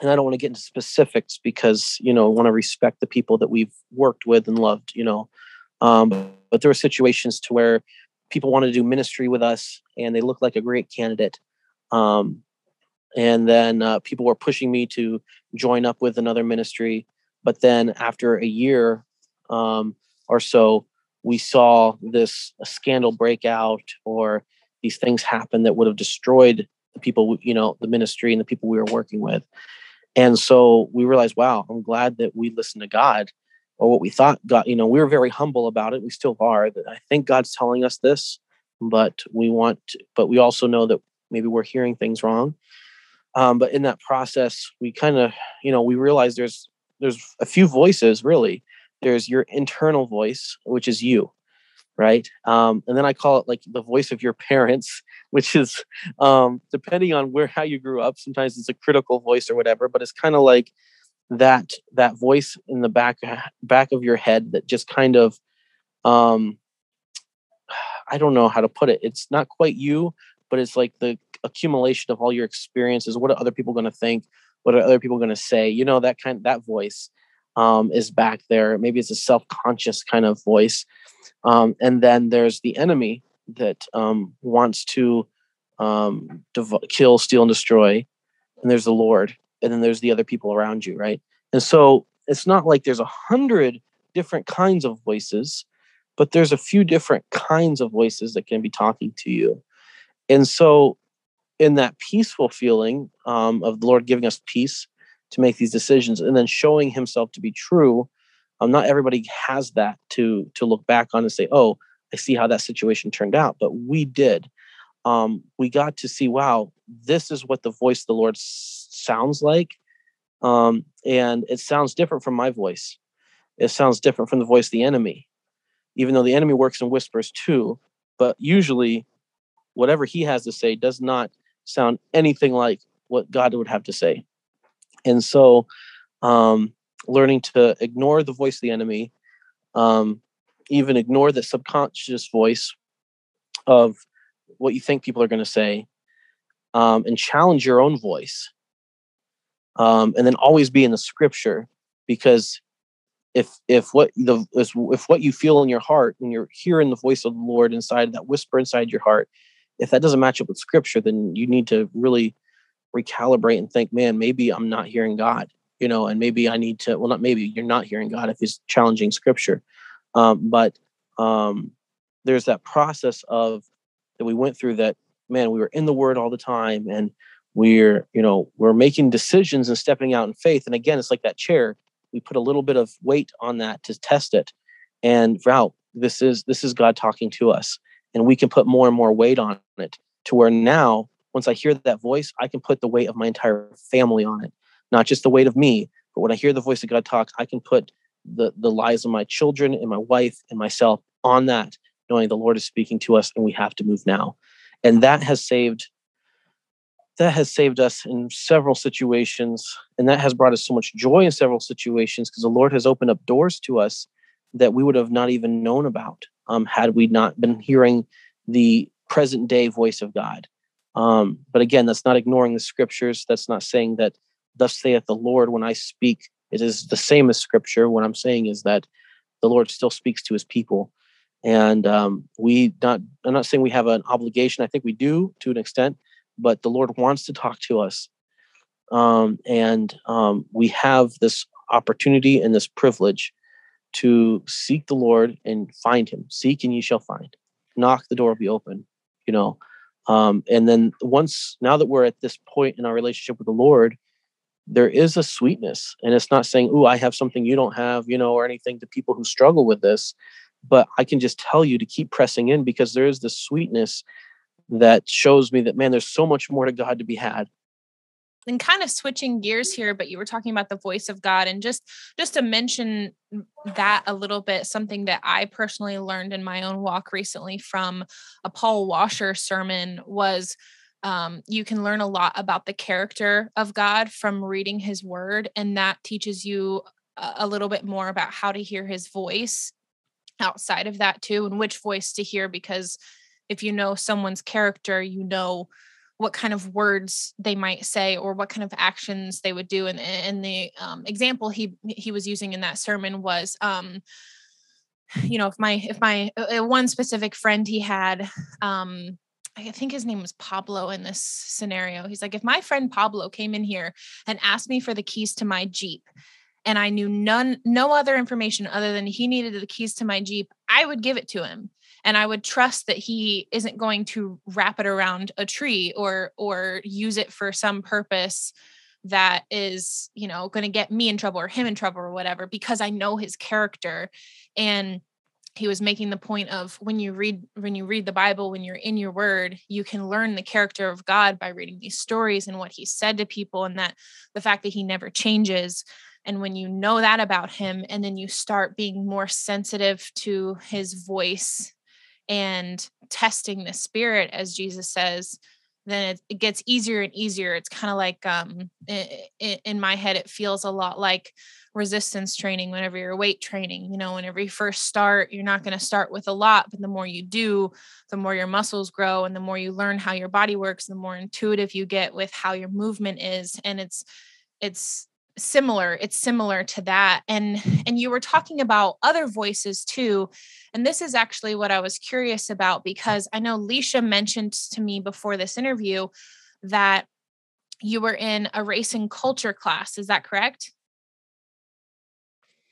and I don't want to get into specifics because you know I want to respect the people that we've worked with and loved. You know, um, but there were situations to where people wanted to do ministry with us and they looked like a great candidate. Um, and then uh, people were pushing me to join up with another ministry. But then after a year um, or so, we saw this scandal break out or these things happen that would have destroyed the people, you know, the ministry and the people we were working with. And so we realized, wow, I'm glad that we listened to God or what we thought God, you know, we were very humble about it. We still are. That I think God's telling us this, but we want, to, but we also know that maybe we're hearing things wrong. Um, but in that process, we kind of, you know, we realize there's there's a few voices really. There's your internal voice, which is you, right? Um, and then I call it like the voice of your parents, which is um, depending on where how you grew up. Sometimes it's a critical voice or whatever, but it's kind of like that that voice in the back back of your head that just kind of um i don't know how to put it it's not quite you but it's like the accumulation of all your experiences what are other people going to think what are other people going to say you know that kind that voice um, is back there. Maybe it's a self-conscious kind of voice. Um, and then there's the enemy that um, wants to um, dev- kill steal and destroy. And there's the lord and then there's the other people around you right? And so it's not like there's a hundred different kinds of voices but there's a few different kinds of voices that can be talking to you. And so in that peaceful feeling um, of the lord giving us peace to make these decisions and then showing himself to be true um, not everybody has that to to look back on and say oh i see how that situation turned out but we did um, we got to see wow this is what the voice of the lord sounds like. Um, and it sounds different from my voice. It sounds different from the voice of the enemy, even though the enemy works in whispers too. But usually, whatever he has to say does not sound anything like what God would have to say. And so, um, learning to ignore the voice of the enemy, um, even ignore the subconscious voice of what you think people are going to say, um, and challenge your own voice um, and then always be in the scripture because if if what the if what you feel in your heart when you're hearing the voice of the lord inside that whisper inside your heart if that doesn't match up with scripture then you need to really recalibrate and think man maybe i'm not hearing god you know and maybe i need to well not maybe you're not hearing god if he's challenging scripture. Um, but um, there's that process of that we went through that man we were in the word all the time and we're you know we're making decisions and stepping out in faith. And again it's like that chair. We put a little bit of weight on that to test it. And wow this is this is god talking to us. And we can put more and more weight on it to where now once i hear that voice i can put the weight of my entire family on it. Not just the weight of me but when i hear the voice of god talk i can put the the lives of my children and my wife and myself on that knowing the lord is speaking to us and we have to move now. And that has saved that has saved us in several situations and that has brought us so much joy in several situations because the lord has opened up doors to us that we would have not even known about um, had we not been hearing the present day voice of god um, but again that's not ignoring the scriptures. That's not saying that thus saith the lord when i speak it is the same as scripture. What i'm saying is that the lord still speaks to his people. And um, we not i'm not saying we have an obligation. I think we do to an extent but the lord wants to talk to us. Um, and um, we have this opportunity and this privilege to seek the lord and find him. Seek and ye shall find. Knock the door will be open. You know um, and then once now that we're at this point in our relationship with the lord there is a sweetness and it's not saying oh i have something you don't have you know or anything to people who struggle with this but I can just tell you to keep pressing in because there is this sweetness that shows me that man, there's so much more to God to be had. And kind of switching gears here, but you were talking about the voice of God, and just just to mention that a little bit, something that I personally learned in my own walk recently from a Paul Washer sermon was um, you can learn a lot about the character of God from reading His Word, and that teaches you a little bit more about how to hear His voice outside of that too and which voice to hear because if you know someone's character you know what kind of words they might say or what kind of actions they would do and, and the um, example he he was using in that sermon was um you know if my if my uh, one specific friend he had um I think his name was Pablo in this scenario. He's like, if my friend Pablo came in here and asked me for the keys to my Jeep and I knew none, no other information other than he needed the keys to my Jeep, I would give it to him. And I would trust that he isn't going to wrap it around a tree or or use it for some purpose that is, you know, going to get me in trouble or him in trouble or whatever, because I know his character. And he was making the point of when you read when you read the bible when you're in your word you can learn the character of god by reading these stories and what he said to people and that the fact that he never changes and when you know that about him, and then you start being more sensitive to his voice and testing the spirit, as Jesus says, then it, it gets easier and easier. It's kind of like um, in, in my head, it feels a lot like resistance training whenever you're weight training. You know, whenever you first start, you're not going to start with a lot, but the more you do, the more your muscles grow and the more you learn how your body works, the more intuitive you get with how your movement is. And it's, it's similar it's similar to that and and you were talking about other voices too and this is actually what i was curious about because i know leisha mentioned to me before this interview that you were in a race and culture class is that correct?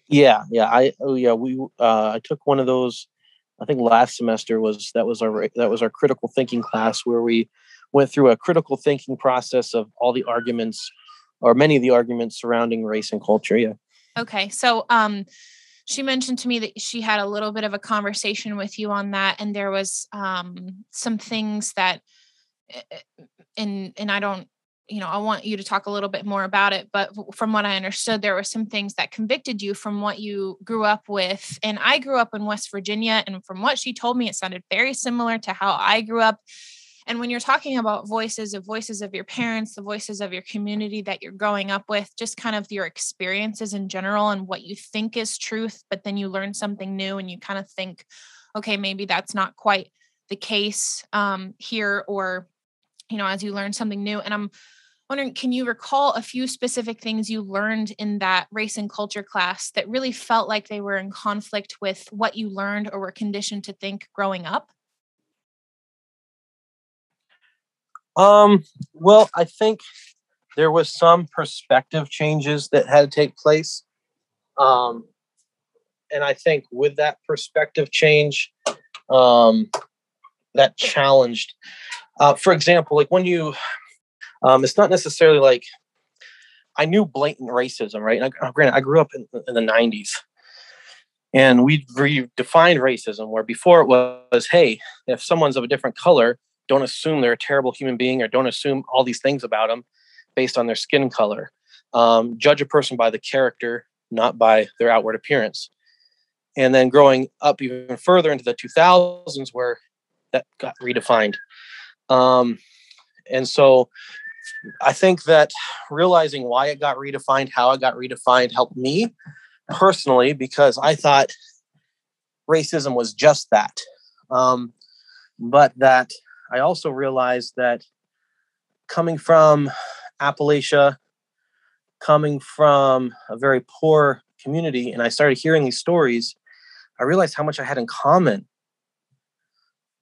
Yeah yeah i oh yeah we uh i took one of those i think last semester was that was our that was our critical thinking class where we went through a critical thinking process of all the arguments or many of the arguments surrounding race and culture. Yeah. Okay. So, um, she mentioned to me that she had a little bit of a conversation with you on that, and there was um, some things that, eh, eh, and and I don't, you know, I want you to talk a little bit more about it. But from what I understood, there were some things that convicted you from what you grew up with, and I grew up in West Virginia, and from what she told me, it sounded very similar to how I grew up and when you're talking about voices of voices of your parents, the voices of your community that you're growing up with, just kind of your experiences in general and what you think is truth, but then you learn something new and you kind of think, okay, maybe that's not quite the case um, here, or, you know, as you learn something new. And I'm wondering, can you recall a few specific things you learned in that race and culture class that really felt like they were in conflict with what you learned or were conditioned to think growing up? Um, well, I think there was some perspective changes that had to take place. Um, and I think with that perspective change, um, that challenged. Uh, for example, like when you, um, it's not necessarily like I knew blatant racism, right? And I, granted, I grew up in, in the '90s, and we redefined racism where before it was, hey, if someone's of a different color, don't assume they're a terrible human being or don't assume all these things about them based on their skin color. Um, judge a person by the character, not by their outward appearance. And then growing up even further into the 2000s, where that got redefined. Um, and so I think that realizing why it got redefined, how it got redefined, helped me personally because I thought racism was just that. Um, but that I also realized that coming from Appalachia, coming from a very poor community, and I started hearing these stories, I realized how much I had in common.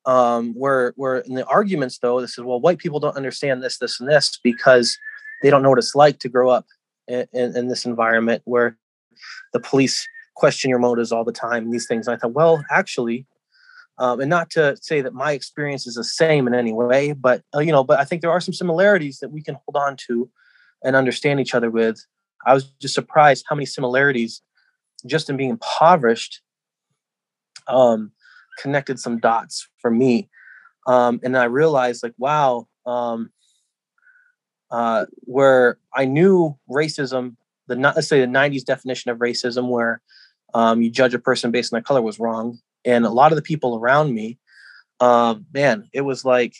Um, where where in the arguments though, this is well, white people don't understand this, this, and this because they don't know what it's like to grow up in, in, in this environment where the police question your motives all the time, these things. And I thought, well, actually, um, and not to say that my experience is the same in any way, but uh, you know, but I think there are some similarities that we can hold on to and understand each other with. I was just surprised how many similarities, just in being impoverished, um, connected some dots for me, um, and I realized like, wow, um, uh, where I knew racism, the not let's say the '90s definition of racism, where um, you judge a person based on their color was wrong. And a lot of the people around me, um, man, it was like,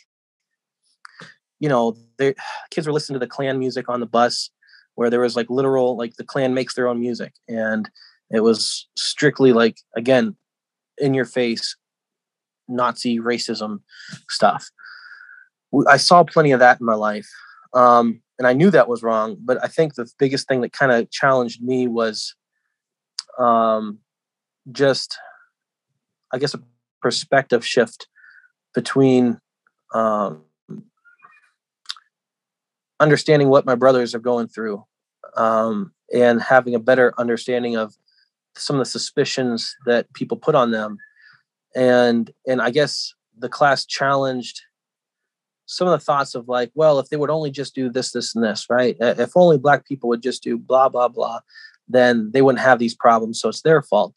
you know, the kids were listening to the Klan music on the bus, where there was like literal, like the Klan makes their own music, and it was strictly like again, in your face, Nazi racism stuff. I saw plenty of that in my life, um, and I knew that was wrong. But I think the biggest thing that kind of challenged me was um, just, I guess, a perspective shift between um, understanding what my brothers are going through um, and having a better understanding of some of the suspicions that people put on them and and i guess the class challenged some of the thoughts of like well if they would only just do this this and this right if only black people would just do blah blah blah then they wouldn't have these problems. So it's their fault.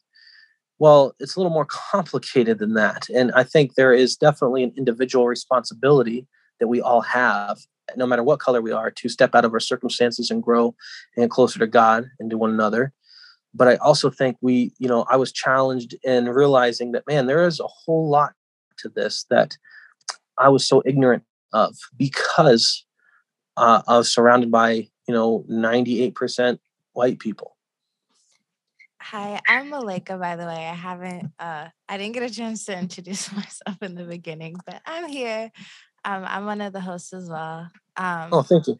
Well, it's a little more complicated than that. And I think there is definitely an individual responsibility that we all have, no matter what color we are, to step out of our circumstances and grow and closer to God and to one another. But I also think we, you know, I was challenged in realizing that, man, there is a whole lot to this that I was so ignorant of because uh, I was surrounded by, you know, 98% white people Hi, I'm Malika, by the way. I haven't, uh, I didn't get a chance to introduce myself in the beginning, but I'm here. Um, I'm one of the hosts as well. Um, oh, thank you.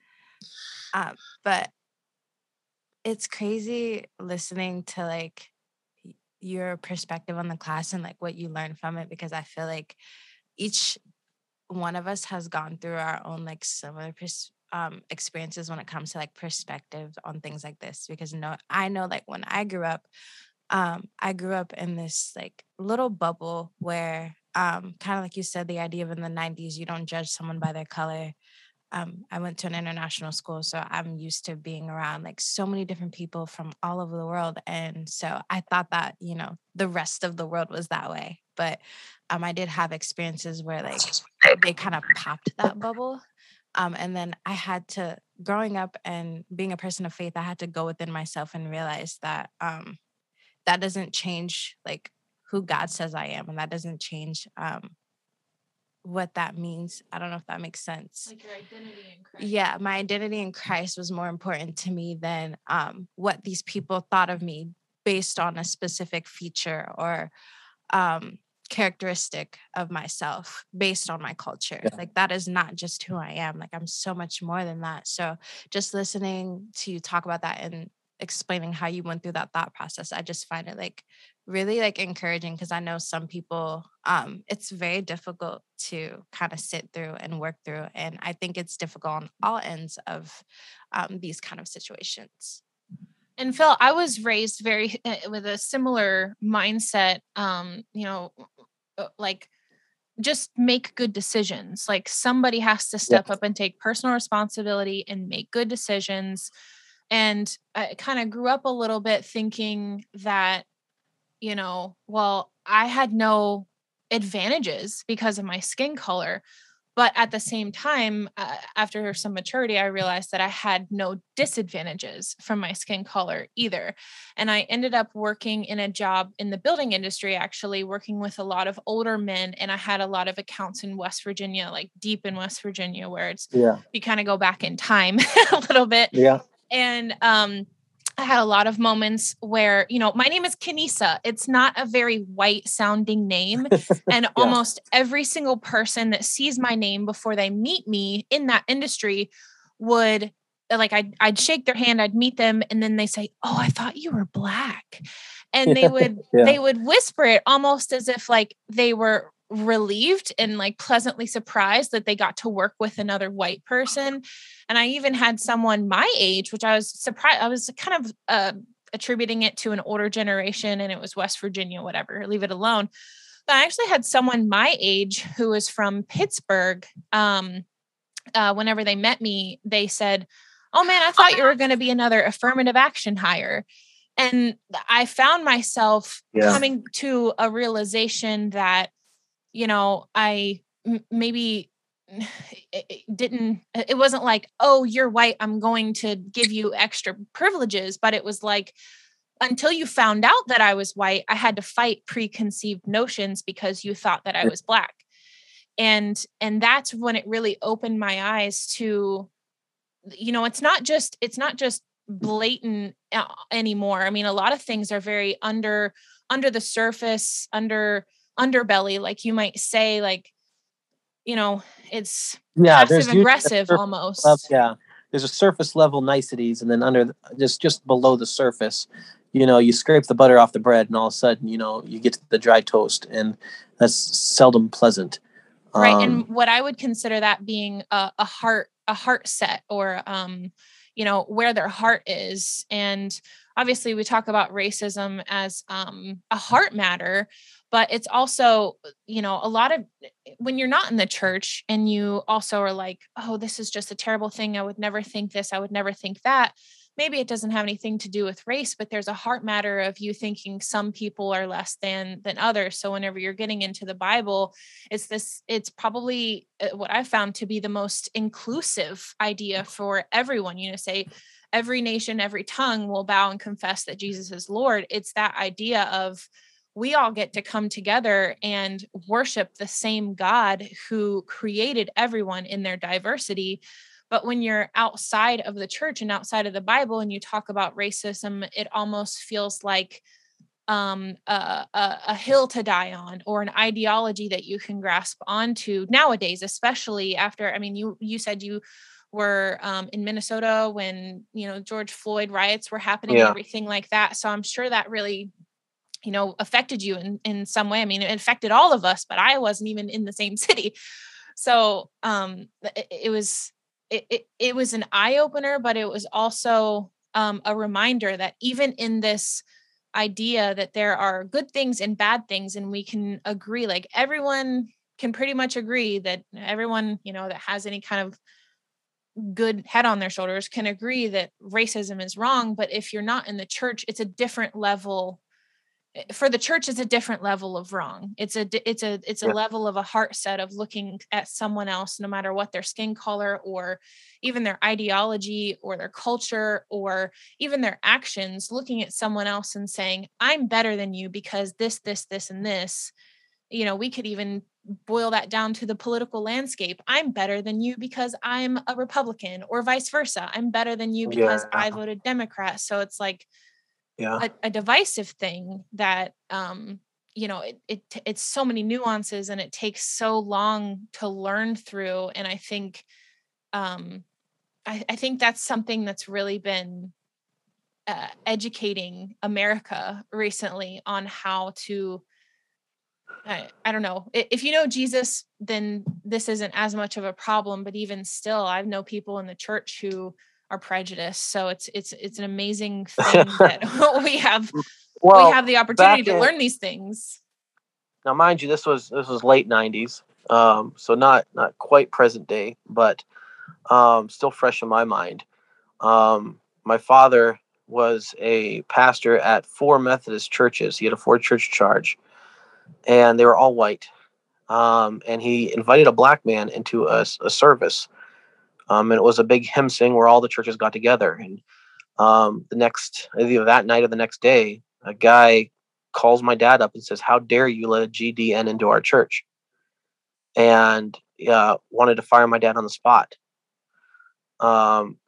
Um, but it's crazy listening to like your perspective on the class and like what you learned from it because I feel like each one of us has gone through our own like similar pers- um, experiences when it comes to like perspective on things like this because no i know like when i grew up um, i grew up in this like little bubble where um, kind of like you said the idea of in the 90s you don't judge someone by their color um, I went to an international school, so I'm used to being around like so many different people from all over the world. And so I thought that, you know, the rest of the world was that way. But um, I did have experiences where like they kind of popped that bubble. Um, and then I had to, growing up and being a person of faith, I had to go within myself and realize that um, that doesn't change like who God says I am, and that doesn't change um, what that means. I don't know if that makes sense. Like your identity in Christ. Yeah, my identity in Christ was more important to me than um, what these people thought of me based on a specific feature or um, characteristic of myself based on my culture. Yeah. Like that is not just who I am. Like I'm so much more than that. So just listening to you talk about that and explaining how you went through that thought process, I just find it like really like encouraging because I know some people um it's very difficult to kind of sit through and work through and I think it's difficult on all ends of um, these kind of situations. And Phil, I was raised very uh, with a similar mindset. Um, you know, Uh, like just make good decisions. Like somebody has to step up and take personal responsibility and make good decisions. And I kind of grew up a little bit thinking that, you know, well, I had no advantages because of my skin color. But at the same time uh, after some maturity i realized that i had no disadvantages from my skin color either. And i ended up working in a job in the building industry actually working with a lot of older men and i had a lot of accounts in west virginia like deep in west virginia where it's yeah. you kind of go back in time a little bit. Yeah. And um I had a lot of moments where, you know, my name is Kanisa. It's not a very white sounding name. And yeah. almost every single person that sees my name before they meet me in that industry would like I'd, I'd shake their hand, I'd meet them, and then they say, Oh, I thought you were black. And they would yeah. they would whisper it almost as if like they were relieved and like pleasantly surprised that they got to work with another white person. And I even had someone my age, which I was surprised, I was kind of uh, attributing it to an older generation and it was West Virginia, whatever, leave it alone. But I actually had someone my age who was from Pittsburgh. Um, uh, whenever they met me, they said, Oh man, I thought you were going to be another affirmative action hire. And I found myself yeah. coming to a realization that you know, I m- maybe didn't it wasn't like oh you're white i'm going to give you extra privileges but it was like until you found out that i was white i had to fight preconceived notions because you thought that i was black. And and that's when it really opened my eyes to you know it's not just it's not just blatant uh, anymore. I mean a lot of things are very under under the surface under underbelly, like you might say, like, you know, it's yeah, passive aggressive almost. Level, yeah. There's a surface level niceties, and then under just just below the surface, you know, you scrape the butter off the bread, and all of a sudden, you know, you get to the dry toast, and that's seldom pleasant. Right, um, and what I would consider that being a, a heart a heart set, or um, you know, where their heart is, and obviously we talk about racism as um, a heart matter but it's also you know a lot of when you're not in the church and you also are like oh this is just a terrible thing. I would never think this. I would never think that. Maybe it doesn't have anything to do with race but there's a heart matter of you thinking some people are less than than others. So whenever you're getting into the bible it's this it's probably uh, what i found to be the most inclusive idea for everyone you know say every nation every tongue will bow and confess that jesus is lord. It's that idea of we all get to come together and worship the same God who created everyone in their diversity. But when you're outside of the church and outside of the Bible and you talk about racism, it almost feels like um, a, a, a, hill to die on or an ideology that you can grasp onto nowadays, especially after, I mean, you, you said you were um, in Minnesota when, you know, George Floyd riots were happening yeah. and everything like that. So I'm sure that really you know affected you in in some way. I mean it affected all of us but i wasn't even in the same city. So um it, it was it, it, it was an eye opener but it was also um, a reminder that even in this idea that there are good things and bad things and we can agree like everyone can pretty much agree that everyone you know that has any kind of good head on their shoulders can agree that racism is wrong. But if you're not in the church it's a different level Eh, for the church it's a different level of wrong. It's a it's a it's a yeah. level of a heart set of looking at someone else no matter what their skin color or even their ideology or their culture or even their actions looking at someone else and saying i'm better than you because this this this and this. You know we could even boil that down to the political landscape. I'm better than you because i'm a republican or vice versa. I'm better than you because yeah. i voted democrat. So it's like yeah. a, a divisive thing that um you know it, it it's so many nuances and it takes so long to learn through and i think um i, I think that's something that's really been uh, educating america recently on how to I, I don't know if you know jesus then this isn't as much of a problem but even still i know people in the church who are prejudiced. So it's it's it's an amazing thing that we have well, we have the opportunity to in, learn these things. Now, mind you, this was this was late '90s, um, so not not quite present day, but um, still fresh in my mind. Um, my father was a pastor at four Methodist churches. He had a four church charge, and they were all white. um, and he invited a black man into a, a service. Um, and it was a big hymn sing where all the churches got together. And um, the next, either that night or the next day, a guy calls my dad up and says, "How dare you let a GDN into our church?" And uh, wanted to fire my dad on the spot. Um,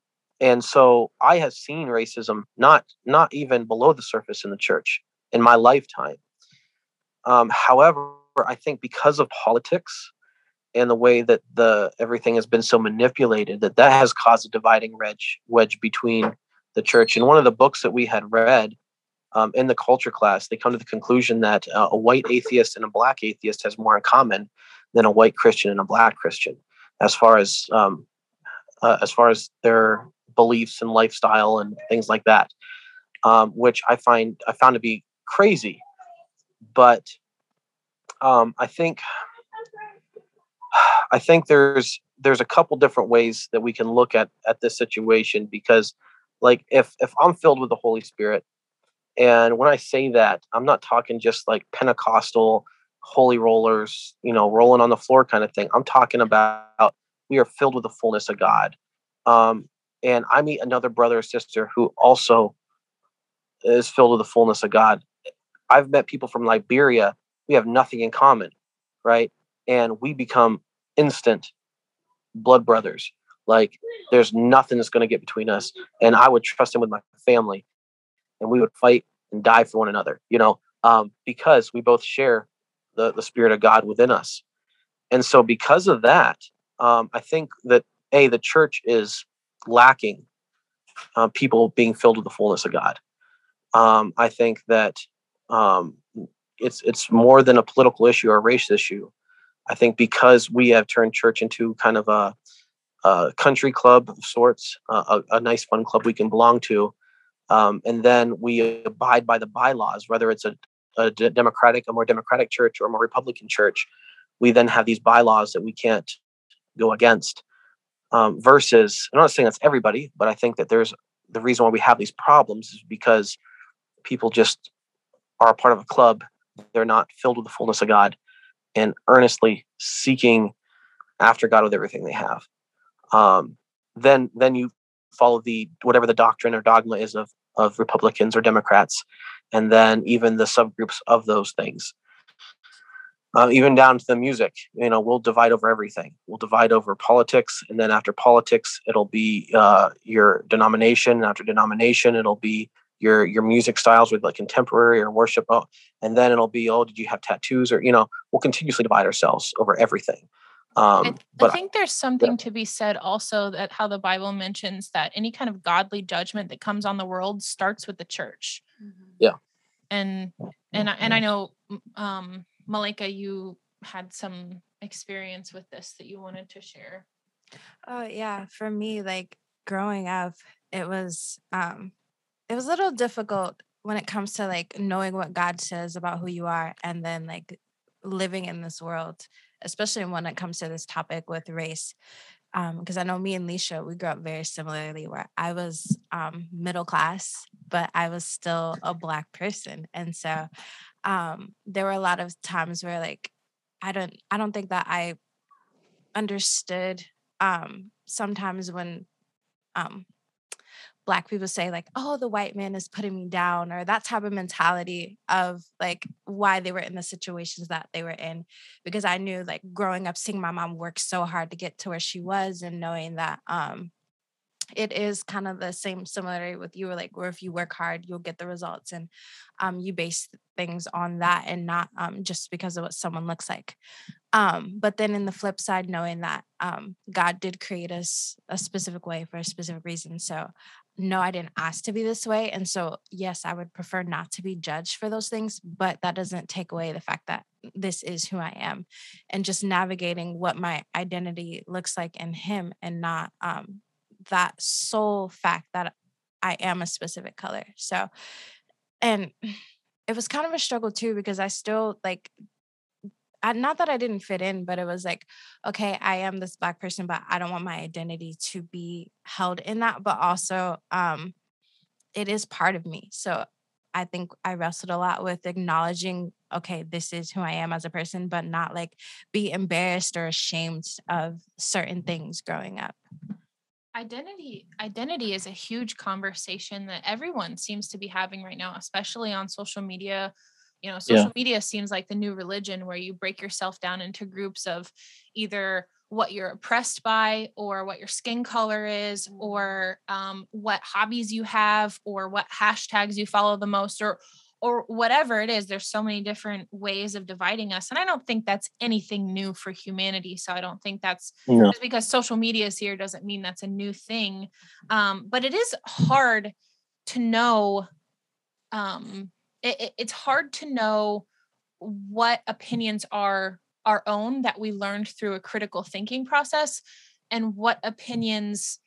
and so I have seen racism not not even below the surface in the church in my lifetime. Um, however, I think because of politics and the way that the everything has been so manipulated, that that has caused a dividing wedge wedge between the church. And one of the books that we had read um, in the culture class, they come to the conclusion that uh, a white atheist and a black atheist has more in common than a white Christian and a black Christian, as far as um, uh, as far as their beliefs and lifestyle and things like that, um, which I find I found to be crazy. But um, I think I think there's there's a couple different ways that we can look at at this situation because like if if I'm filled with the Holy Spirit and when I say that I'm not talking just like Pentecostal holy rollers, you know, rolling on the floor kind of thing. I'm talking about we are filled with the fullness of God. Um, and I meet another brother or sister who also is filled with the fullness of God. I've met people from Liberia. We have nothing in common, right? And we become instant blood brothers. Like there's nothing that's going to get between us. And I would trust him with my family, and we would fight and die for one another. You know, um, because we both share the the spirit of God within us. And so, because of that, um, I think that a the church is lacking uh, people being filled with the fullness of God. Um, I think that um, it's it's more than a political issue or a race issue. I think because we have turned church into kind of a, a country club of sorts, a, a, nice fun club we can belong to, um, and then we abide by the bylaws, whether it's a, a democratic, a more democratic church or a more Republican church. We then have these bylaws that we can't go against um, versus i'm not saying that's everybody but i think that there's the reason why we have these problems is because people just are a part of a club they're not filled with the fullness of god and earnestly seeking after god with everything they have um, then then you follow the whatever the doctrine or dogma is of of republicans or democrats and then even the subgroups of those things uh, even down to the music. You know, we'll divide over everything. We'll divide over politics, and then after politics, it'll be uh, your denomination. After denomination, it'll be your your music styles with like contemporary or worship. Oh, and then it'll be, oh, did you have tattoos? Or you know, we'll continuously divide ourselves over everything. Um, I, but I think there's something yeah. to be said also that how the Bible mentions that any kind of godly judgment that comes on the world starts with the church. Yeah. And and and I know um Malika, you had some experience with this that you wanted to share. Oh yeah, for me, like growing up, it was um it was a little difficult when it comes to like knowing what God says about who you are and then like living in this world, especially when it comes to this topic with race. Because um, I know me and Leisha, we grew up very similarly, where I was um, middle class, but I was still a Black person. And so um, there were a lot of times where like I don't I don't think that I understood um, sometimes when um, black people say like oh the white man is putting me down or that type of mentality of like why they were in the situations that they were in because i knew like growing up seeing my mom work so hard to get to where she was and knowing that um it is kind of the same similarity with you like where if you work hard you'll get the results and um, you base things on that and not um, just because of what someone looks like. Um, but then in the flip side knowing that um, god did create us a specific way for a specific reason so no i didn't ask to be this way and so yes i would prefer not to be judged for those things but that doesn't take away the fact that this is who i am and just navigating what my identity looks like in him and not um, that sole fact that I am a specific color. So, and it was kind of a struggle too because I still like, I, not that I didn't fit in, but it was like, okay, I am this black person, but I don't want my identity to be held in that. But also, um, it is part of me. So I think I wrestled a lot with acknowledging, okay, this is who I am as a person, but not like be embarrassed or ashamed of certain things growing up. Identity identity is a huge conversation that everyone seems to be having right now, especially on social media. You know, social yeah. media seems like the new religion where you break yourself down into groups of either what you're oppressed by or what your skin color is mm-hmm. or um, what hobbies you have or what hashtags you follow the most or or whatever it is there's so many different ways of dividing us and i don't think that's anything new for humanity so i don't think that's no. just because social media is here doesn't mean that's a new thing um, but it is hard to know um, it, it's hard to know what opinions are our own that we learned through a critical thinking process and what opinions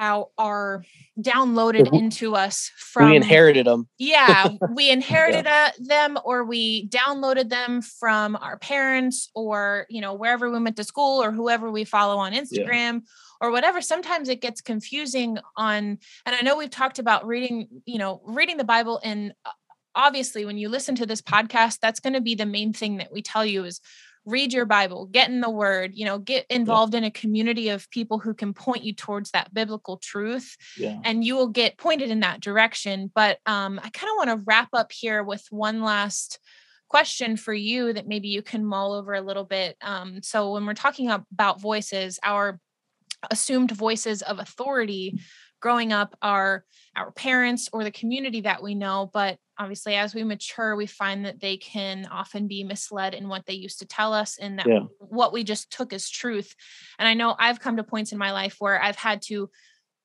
our, are downloaded into us from we inherited them yeah we inherited yeah. them or we downloaded them from our parents or you know wherever we went to school or whoever we follow on instagram yeah. or whatever sometimes it gets confusing on and i know we've talked about reading you know reading the bible in uh, obviously when you listen to this podcast that's going to be the main thing that we tell you is read your bible get in the word you know get involved yeah. in a community of people who can point you towards that biblical truth yeah. and you will get pointed in that direction but um, i kind of want to wrap up here with one last question for you that maybe you can mull over a little bit um, so when we're talking about voices our assumed voices of authority growing up are our parents or the community that we know but obviously as we mature we find that they can often be misled in what they used to tell us and that yeah. what we just took as truth and i know i've come to points in my life where i've had to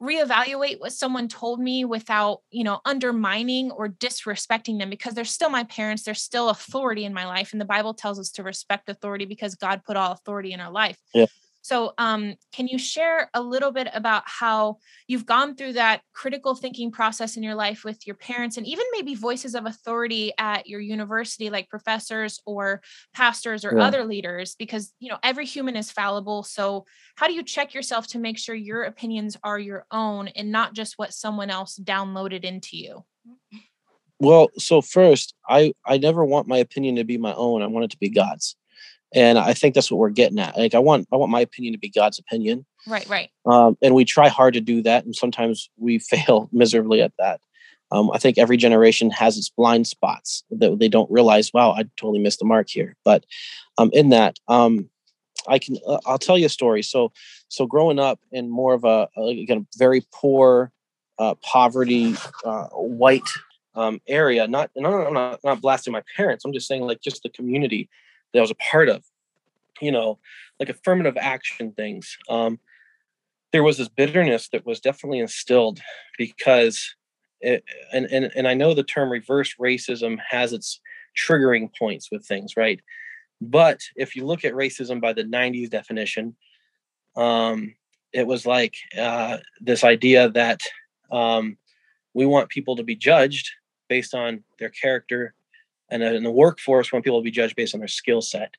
reevaluate what someone told me without you know undermining or disrespecting them because they're still my parents they're still authority in my life and the bible tells us to respect authority because god put all authority in our life yeah. So, um, can you share a little bit about how you've gone through that critical thinking process in your life with your parents and even maybe voices of authority at your university, like professors or pastors or yeah. other leaders? Because, you know, every human is fallible. So, how do you check yourself to make sure your opinions are your own and not just what someone else downloaded into you? Well, so first, I I never want my opinion to be my own. I want it to be God's and i think that's what we're getting at like i want i want my opinion to be god's opinion. Right right. Um, and we try hard to do that and sometimes we fail miserably at that. Um, i think every generation has its blind spots that they don't realize wow i totally missed the mark here. But um, in that um, i can uh, i'll tell you a story. So so growing up in more of a, a again very poor uh, poverty uh, white um, area not, not not not blasting my parents. I'm just saying like just the community that I was a part of, you know, like affirmative action things. Um, there was this bitterness that was definitely instilled because, it, and, and, and I know the term reverse racism has its triggering points with things, right? But if you look at racism by the 90s definition, um, it was like uh, this idea that um, we want people to be judged based on their character and in the workforce, want people to be judged based on their skill set.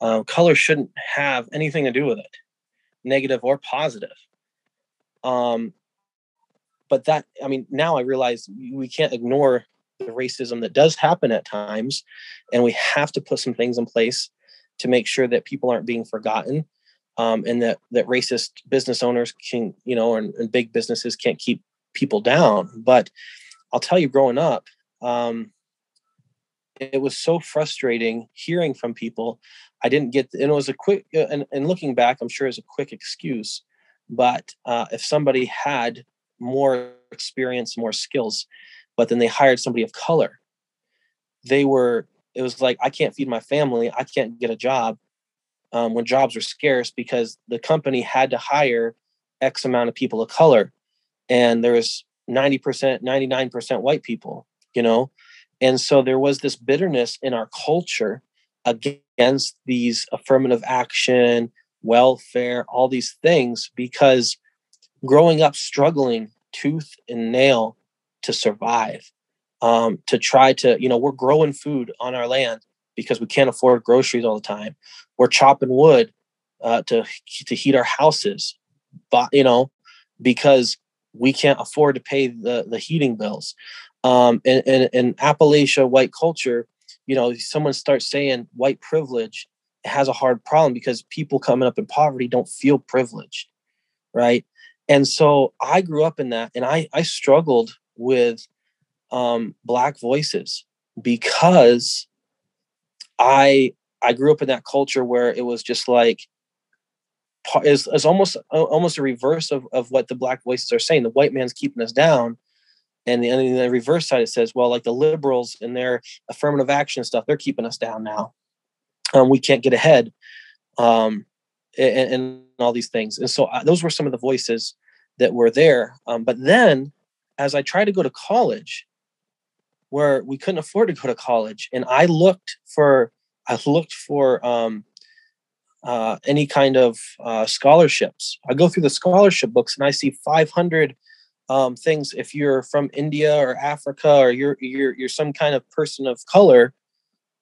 Uh, color shouldn't have anything to do with it, negative or positive. Um, but that, I mean, now I realize we can't ignore the racism that does happen at times, and we have to put some things in place to make sure that people aren't being forgotten, um, and that that racist business owners can, you know, and, and big businesses can't keep people down. But I'll tell you, growing up, um, it was so frustrating hearing from people. I didn't get, and it was a quick, uh, and, and looking back, I'm sure it's a quick excuse. But uh, if somebody had more experience, more skills, but then they hired somebody of color, they were, it was like, I can't feed my family. I can't get a job um, when jobs were scarce because the company had to hire X amount of people of color. And there was 90%, 99% white people, you know? And so there was this bitterness in our culture against these affirmative action, welfare, all these things, because growing up struggling tooth and nail to survive, um, to try to, you know, we're growing food on our land because we can't afford groceries all the time. We're chopping wood uh, to to heat our houses, but you know, because we can't afford to pay the the heating bills Um, in, in, in Appalachia white culture, you know, someone starts saying white privilege has a hard problem because people coming up in poverty don't feel privileged, right? And so I grew up in that, and I I struggled with um, black voices because I I grew up in that culture where it was just like is almost almost a reverse of, of what the black voices are saying. The white man's keeping us down, and the, and the reverse side it says, well, like the liberals and their affirmative action stuff, they're keeping us down now. Um, we can't get ahead, um, and, and, all these things. And so uh, those were some of the voices that were there. Um, but then, as I tried to go to college, where we couldn't afford to go to college, and I looked for I looked for um, uh, any kind of uh, scholarships. I go through the scholarship books and I see 500 um, things. If you're from India or Africa or you're you're you're some kind of person of color,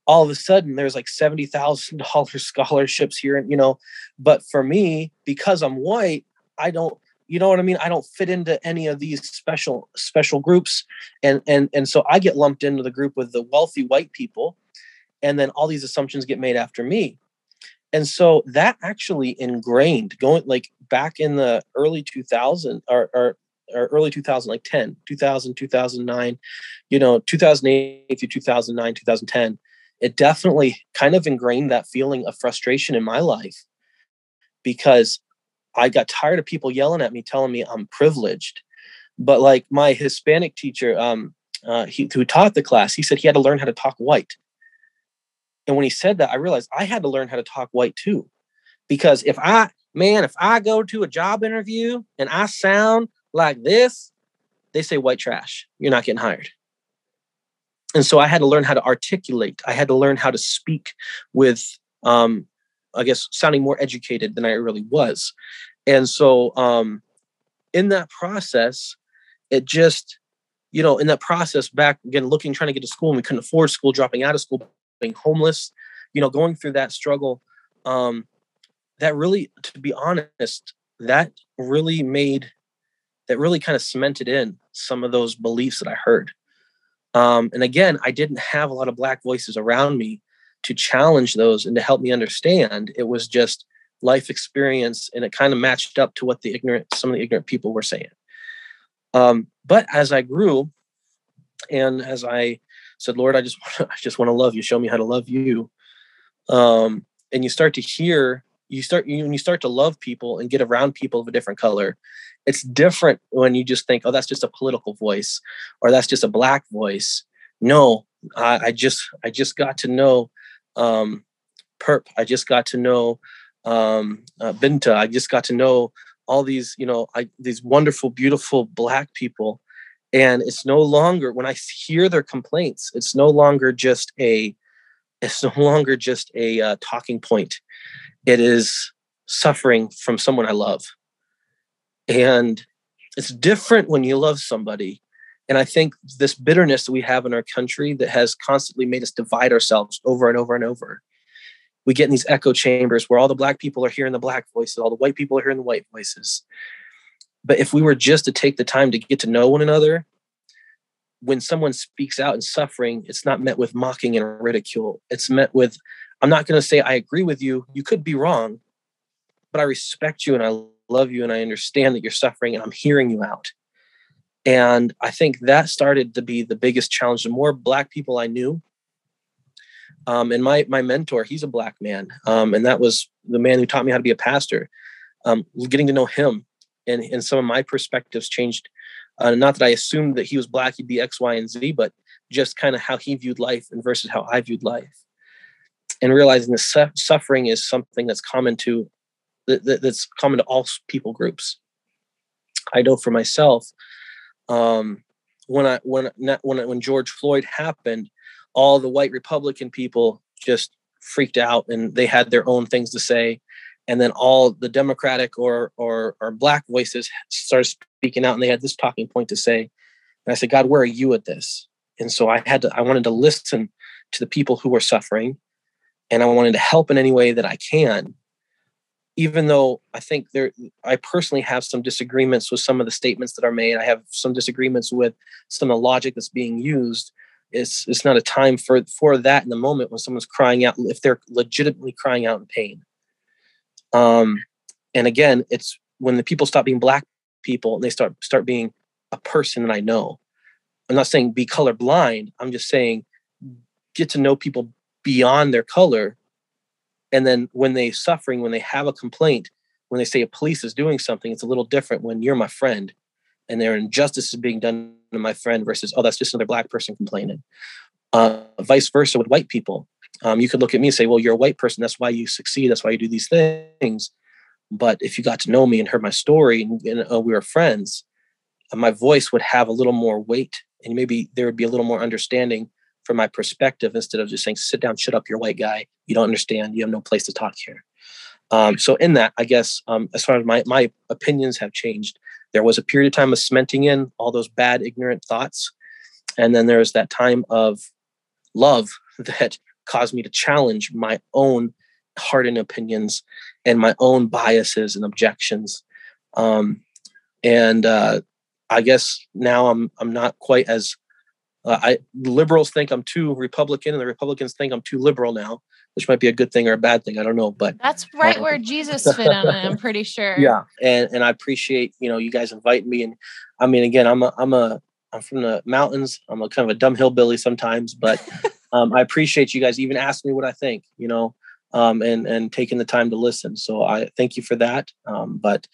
all of a sudden there's like seventy thousand dollars scholarships here, and you know. But for me, because I'm white, I don't. You know what I mean? I don't fit into any of these special special groups, and and and so I get lumped into the group with the wealthy white people, and then all these assumptions get made after me and so that actually ingrained going like back in the early 2000 or, or, or early 2000 like 10 2000 2009 you know 2008 through 2009 2010 it definitely kind of ingrained that feeling of frustration in my life because i got tired of people yelling at me telling me i'm privileged but like my hispanic teacher um uh, he, who taught the class he said he had to learn how to talk white and when he said that, I realized I had to learn how to talk white too. Because if I, man, if I go to a job interview and I sound like this, they say white trash. You're not getting hired. And so I had to learn how to articulate. I had to learn how to speak with, um, I guess, sounding more educated than I really was. And so um, in that process, it just, you know, in that process, back again, looking, trying to get to school, and we couldn't afford school, dropping out of school, being homeless, you know, going through that struggle, um, that really, to be honest, that really made, that really kind of cemented in some of those beliefs that I heard. Um, and again, I didn't have a lot of black voices around me to challenge those and to help me understand. It was just life experience, and it kind of matched up to what the ignorant, some of the ignorant people were saying. Um, but as I grew, and as I said, Lord, I just I just want to love you. Show me how to love you. Um, and you start to hear, you start you, when you start to love people and get around people of a different color. It's different when you just think, oh, that's just a political voice, or that's just a black voice. No, I, I just I just got to know um, Perp. I just got to know um, uh, Binta. I just got to know all these, you know, I, these wonderful, beautiful black people and it's no longer when i hear their complaints it's no longer just a it's no longer just a uh, talking point. It is suffering from someone i love. And it's different when you love somebody. And i think this bitterness that we have in our country that has constantly made us divide ourselves over and over and over. We get in these echo chambers where all the black people are hearing the black voices all the white people are hearing the white voices. But if we were just to take the time to get to know one another, when someone speaks out in suffering, it's not met with mocking and ridicule. It's met with, I'm not going to say, I agree with you. You could be wrong, but I respect you and I love you and I understand that you're suffering and I'm hearing you out. And I think that started to be the biggest challenge. The more Black people I knew, um, and my my mentor, he's a Black man, um, and that was the man who taught me how to be a pastor. Um, getting to know him and, and some of my perspectives changed. Uh, not that I assumed that he was black, he'd be X, Y, and Z, but just kind of how he viewed life and versus how I viewed life. And realizing the su- suffering is something that's common to that, that's common to all people groups. I know for myself, um, when I when when when George Floyd happened, all the white Republican people just freaked out and they had their own things to say and then all the democratic or or or black voices started speaking out and they had this talking point to say and i said god where are you at this and so i had to i wanted to listen to the people who were suffering and i wanted to help in any way that i can even though I think there, I personally have some disagreements with some of the statements that are made. I have some disagreements with some of the logic that's being used. It's it's not a time for for that in the moment when someone's crying out if they're legitimately crying out in pain. Um, and again, it's when the people stop being black people and they start start being a person that I know. I'm not saying be colorblind. I'm just saying get to know people beyond their color and then when they suffering when they have a complaint when they say a police is doing something it's a little different when you're my friend and their injustice is being done to my friend versus oh that's just another black person complaining uh, vice versa with white people um, you could look at me and say well you're a white person that's why you succeed that's why you do these things but if you got to know me and heard my story and, and uh, we were friends uh, my voice would have a little more weight and maybe there would be a little more understanding from my perspective instead of just saying, sit down, shut up, you're a white guy. You don't understand. You have no place to talk here. Um, so in that, I guess, um, as far as my, my opinions have changed, there was a period of time of cementing in all those bad, ignorant thoughts. And then there was that time of love that caused me to challenge my own hardened opinions and my own biases and objections. Um, and uh, I guess now I'm I'm not quite as uh, I liberals think I'm too Republican, and the Republicans think I'm too liberal now, which might be a good thing or a bad thing. I don't know, but that's right um, where Jesus fit on it. I'm pretty sure. Yeah, and and I appreciate you know you guys inviting me, and I mean again I'm a I'm a I'm from the mountains. I'm a kind of a dumb hillbilly sometimes, but um, I appreciate you guys even asking me what I think. You know, um, and and taking the time to listen. So I thank you for that. Um, but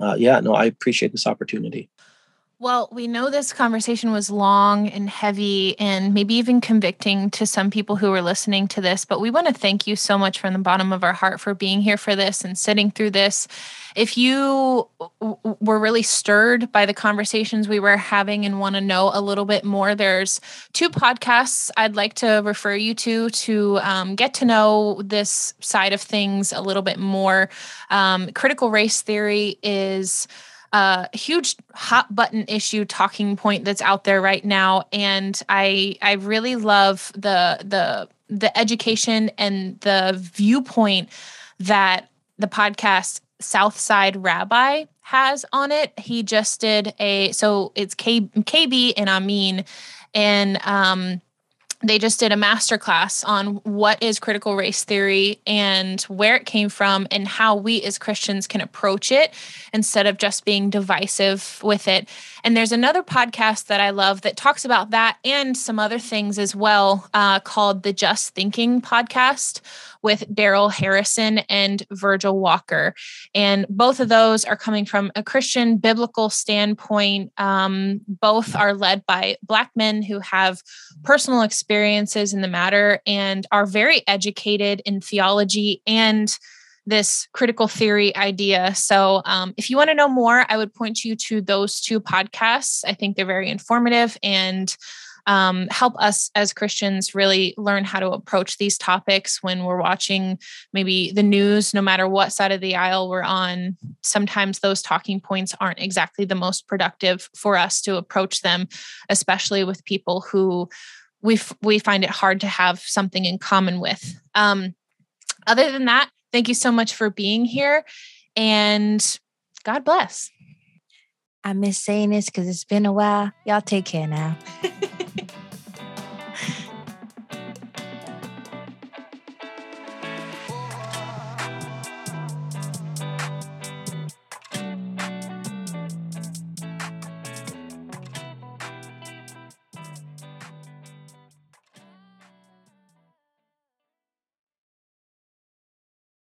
uh, yeah, no, I appreciate this opportunity. Well, we know this conversation was long and heavy and maybe even convicting to some people who were listening to this, but we want to thank you so much from the bottom of our heart for being here for this and sitting through this. If you were really stirred by the conversations we were having and want to know a little bit more, there's two podcasts I'd like to refer you to to um, get to know this side of things a little bit more. Um, critical race theory is a huge hot button issue talking point that's out there right now. And i i really love the the the education and the viewpoint that the podcast southside rabbi has on it. He just did a so it's K, kb and Ameen. And um they just did a masterclass on what is critical race theory and where it came from and how we as Christians can approach it instead of just being divisive with it. And there's another podcast that I love that talks about that and some other things as well uh, called the Just Thinking podcast with Darrell Harrison and Virgil Walker. And both of those are coming from a Christian biblical standpoint. Um, both are led by Black men who have personal experiences in the matter and are very educated in theology and this critical theory idea. So, um, if you want to know more, I would point you to those two podcasts. I think they're very informative and um, help us as Christians really learn how to approach these topics when we're watching maybe the news, no matter what side of the aisle we're on. Sometimes those talking points aren't exactly the most productive for us to approach them, especially with people who we f- we find it hard to have something in common with. Um, other than that, thank you so much for being here, and God bless. I miss saying this because it's been a while. Y'all take care now.